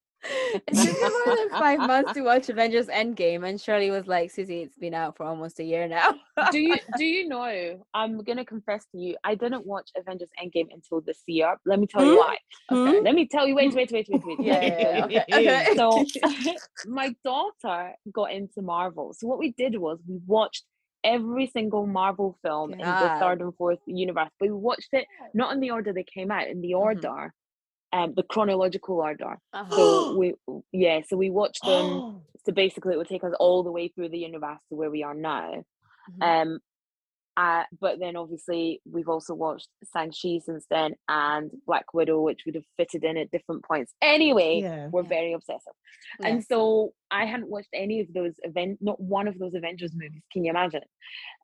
It took me more than five months to watch Avengers Endgame, and Shirley was like, "Susie, it's been out for almost a year now." do you do you know? I'm gonna confess to you. I didn't watch Avengers Endgame until this year. Let me tell you Hmm? why. Okay. Let me tell you. Wait, wait, wait, wait, wait. Yeah, yeah, yeah, okay, okay. So my daughter got into Marvel. So what we did was we watched every single Marvel film in the third and fourth universe. But we watched it not in the order they came out, in the Mhm. order, um, the chronological order. Uh-huh. So we yeah, so we watched them. Oh, So basically, it would take us all the way through the universe to where we are now. Mhm. Um, uh, but then obviously we've also watched Shang-Chi since then and Black Widow, which would have fitted in at different points. Anyway, yeah. we're Yeah. very obsessive. And so I hadn't watched any of those event, not one of those Avengers movies. Can you imagine?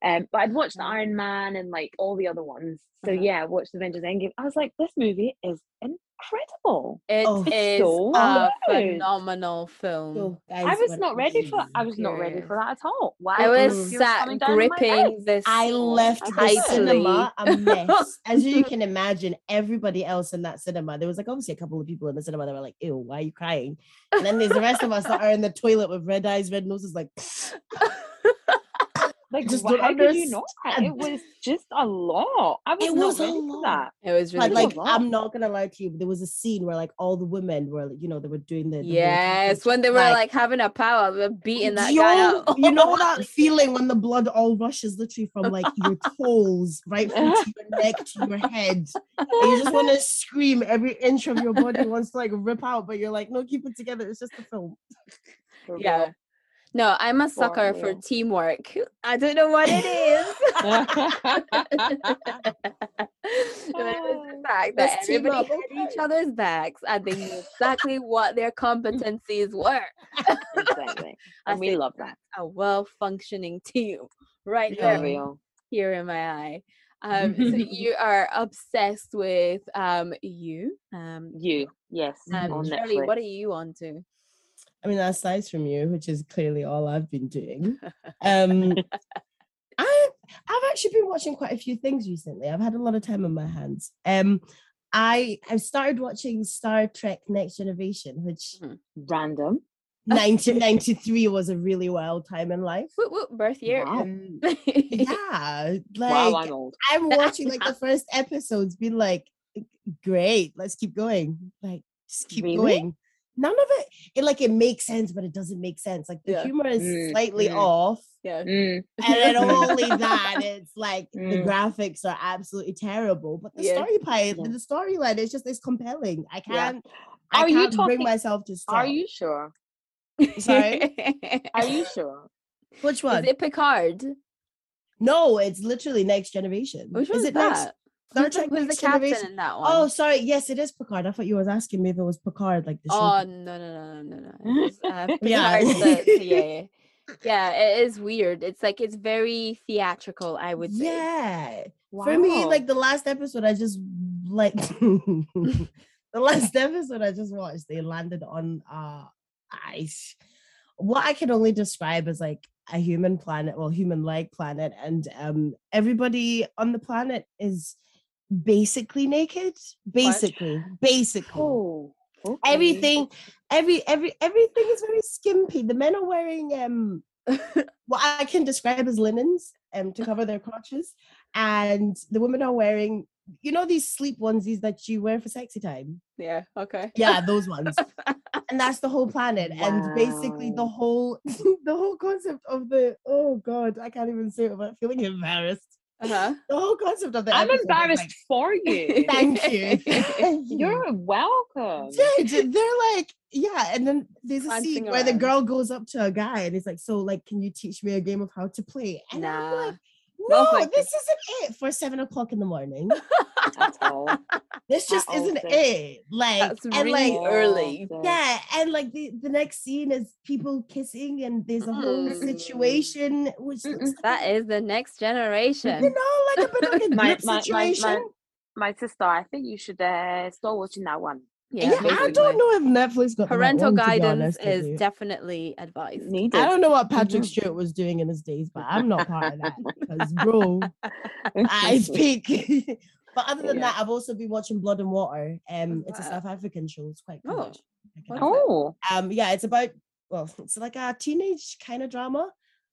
Um, but I'd watched Wow. Iron Man and like all the other ones. So Uh-huh. yeah, I watched Avengers Endgame. I was like, this movie is incredible. It Oh, is so a good. phenomenal film. So, I was not ready for. is- I was not ready for that at all. Wow, I the was tears sat coming down my gripping this. I left the tightly. cinema a mess. As you can imagine, everybody else in that cinema, there was like obviously a couple of people in the cinema that were like, ew, why are you crying? And then there's the rest of us that are in the toilet with red eyes, red noses, like, Like, just wh- don't how did you not? understand. It was just a lot. I was It not was a ready for lot. that. It was really but Really like, good. I'm not gonna lie to you, there was a scene where like all the women were, like, you know, they were doing the, the Yes, when they were like having a power, they were beating that guy up. You know that feeling when the blood all rushes literally from like your toes right through to your neck to your head. And you just want to scream. Every inch of your body wants to like rip out, but you're like, no, keep it together. It's just a film. For Yeah. real. No, I'm a sucker for real. teamwork. I don't know what it is. the fact that Let's everybody had each other's backs and they knew exactly what their competencies were. exactly. And we love that. a well-functioning team right Yeah. There real. here in my eye. Um, so you are obsessed with um you. Um, You, yes, um Shirley, Netflix. what are you on to? I mean, aside from you, which is clearly all I've been doing, um, I I've actually been watching quite a few things recently. I've had a lot of time on my hands. Um, I I've started watching Star Trek Next Generation, which Random. 1993 was a really wild time in life. Whoop, whoop, birth year. Wow. Um, yeah, like wow, I'm old. I'm watching like the first episodes, being like, great, let's keep going. Like, just keep Really? going. None of it, it like it makes sense, but it doesn't make sense. Like the Yeah. humor is Mm, slightly mm. off, yeah. Mm, and then only that, it's like the Mm. graphics are absolutely terrible. But the Yeah. story pipe, Yeah. the storyline is just it's compelling. I can't, I Are you can't bring talking- myself to stop. Are you sure? Sorry? Are you sure? Which one? Is it Picard? no, it's literally Next Generation. Which is one's it Next? Star Trek who's the captain Generation? in that one? Oh, sorry. Yes, it is Picard. I thought you was asking me if it was Picard, like the. Oh no no no no no! uh, Yeah. The, the- yeah, yeah, yeah. It is weird. It's like it's very theatrical. I would say. yeah. Wow. For me, like the last episode, I just like the last episode I just watched. They landed on uh ice. What I can only describe as like a human planet, well, human-like planet, and um everybody on the planet is basically naked. Basically, basically. Oh, okay. everything every every everything is very skimpy the men are wearing um what i can describe as linens um to cover their crotches and the women are wearing you know these sleep onesies that you wear for sexy time Yeah. Okay. yeah those ones and that's the whole planet and basically the whole the whole concept of the oh god i can't even say it without feeling embarrassed Uh-huh. The whole concept of the I'm embarrassed like, for you. Thank you. Thank you. You're welcome. Dude, they're like, yeah, and then there's a Dancing scene where the girl goes up to a guy and he's like, "So, like, can you teach me a game of how to play?" And I'm like, No, "No, thank this isn't it for seven o'clock in the morning. At all. This just At isn't all, it." Like, That's and really like, early. Yeah, and like the the next scene is people kissing, and there's a whole Mm. situation which looks like That is the next generation. you know, like a bit of a My, group my, my, situation. my, my sister, I think you should uh, start watching that one. Yeah, yeah, I don't know if Netflix got Parental one, guidance honest is definitely advised. Needed. I don't know what Patrick Mhm. Stewart was doing in his days, but I'm not part of that because, bro, I speak. but other than Yeah. that, I've also been watching Blood and Water. Um, it's a South African show. It's quite Oh, cool. actually. I can what is it? Oh, um yeah it's about well it's like a teenage kind of drama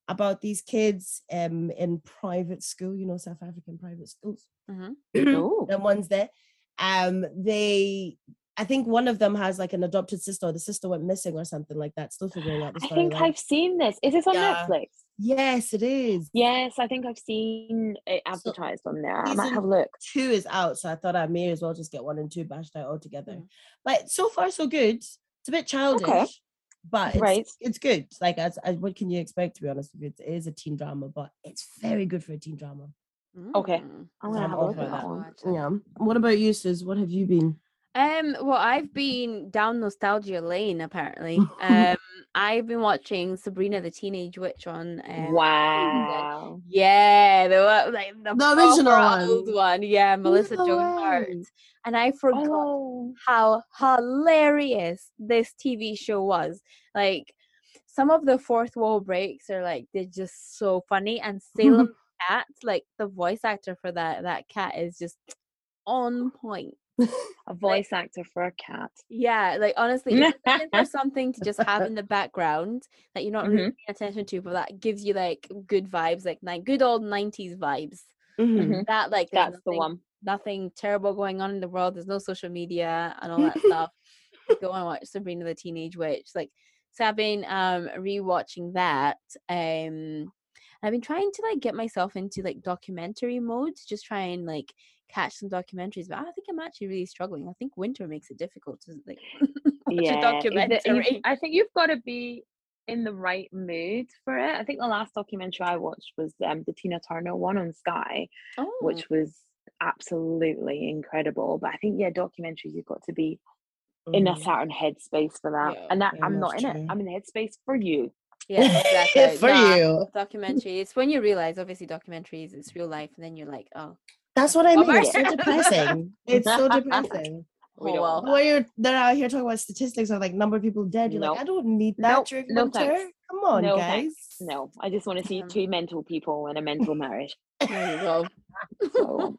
about these kids um in private school you know south african private schools Mhm. oh. the ones there um they i think one of them has like an adopted sister or the sister went missing or something like that still figuring out the I story think I've seen this. Is this on Yeah. Netflix? yes it is Yes, I think I've seen it advertised on there. I might have looked. two is out so i thought i may as well just get one and two bashed out all together Mm. but so far so good it's a bit childish but it's, Right. it's good like as, as what can you expect to be honest with you it is a teen drama but it's very good for a teen drama Okay. Mm. I'm gonna I'm have a all look for at that that. one. Yeah what about you sis what have you been Um, well, I've been down nostalgia lane apparently. um, I've been watching Sabrina the Teenage Witch on. Um, Wow. Yeah, the like the, The original old one. one. Yeah, Melissa No Joan Hart. And I forgot Oh. how hilarious this TV show was. Like some of the fourth wall breaks are like they're just so funny. And Salem Cat, like the voice actor for that that cat is just on point. A voice actor for a cat. Yeah, like honestly, for something to just have in the background that you're not really Mhm. paying attention to, but that gives you like good vibes, like ni- good old '90s vibes. Mhm. Mhm. That like there's That's the one. nothing terrible going on in the world. There's no social media and all that stuff. Go and watch Sabrina the Teenage Witch. Like, so I've been um rewatching that. Um, I've been trying to like get myself into like documentary mode just try and like catch some documentaries. But I think I'm actually really struggling. I think winter makes it difficult to like Yeah. it- documentary. you've- I think you've got to be in the right mood for it. I think the last documentary I watched was um, the Tina Turner one on Sky, oh, which was absolutely incredible. But I think yeah, documentaries you've got to be in a Mhm. certain headspace for that. Yeah, and that yeah, I'm not that's in it. I'm in the headspace for you. yeah, exactly. for you Documentary. It's when you realize, obviously, documentaries, it's real life, and then you're like, oh, that's what i mean it's so depressing it's so depressing We oh, well. When you're they're out here talking about statistics of like number of people dead. You're Nope. like, I don't need that Nope, during no winter. thanks. Come on, No guys. thanks. No, I just want to see Um, two mental people in a mental marriage. there you go. So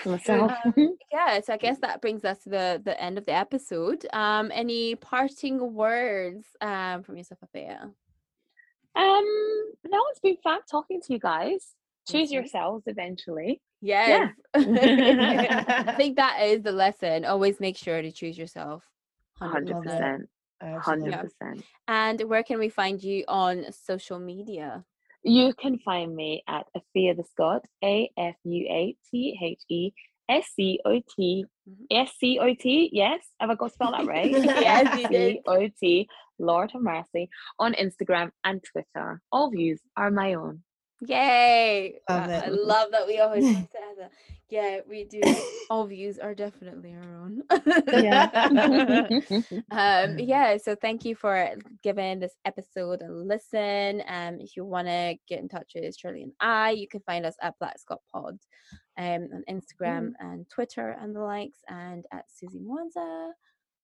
for myself. Um, yeah, so I guess that brings us to the the end of the episode. Um, any parting words um from yourself, Afua? Um, no, it's been fun talking to you guys. Choose yourselves eventually. Yes. I think that is the lesson. Always make sure to choose yourself. 100%. Hundred percent. Hundred Absolutely. percent. And where can we find you on social media? You can find me at Afua the Scot, A F U A T H E S C O T Mhm. S C O T. Yes, have I got to spell that right? Yes, you did. S C O T. Lord have mercy on Instagram and Twitter. All views are my own. Yay! Love Uh, I love that we always have to. Yeah, we do. All views are definitely our own. um yeah so thank you for giving this episode a listen um if you want to get in touch with shirley and i you can find us at black scot pod um on instagram and twitter and the likes and at susie mwanza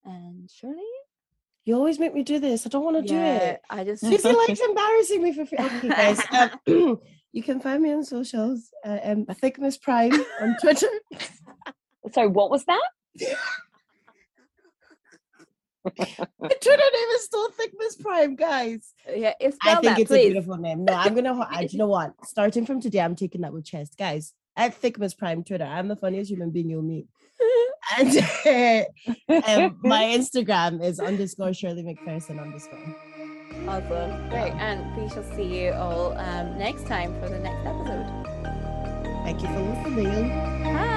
and shirley You always make me do this. I don't want to do it. i just Susie likes embarrassing me for free. Okay, guys. Um, you can find me on socials. Uh, um, Thickness Prime on Twitter. Sorry, what was that? My Twitter name is still Thickness Prime, guys. yeah it's I think that it's a beautiful name. No, I'm gonna. I, you know what? Starting from today, I'm taking that with chest, guys. At Thickness Prime Twitter, I'm the funniest human being you'll meet. And um, my Instagram is underscore Shirley McPherson underscore. awesome great and we shall see you all um next time for the next episode Thank you for listening. Bye.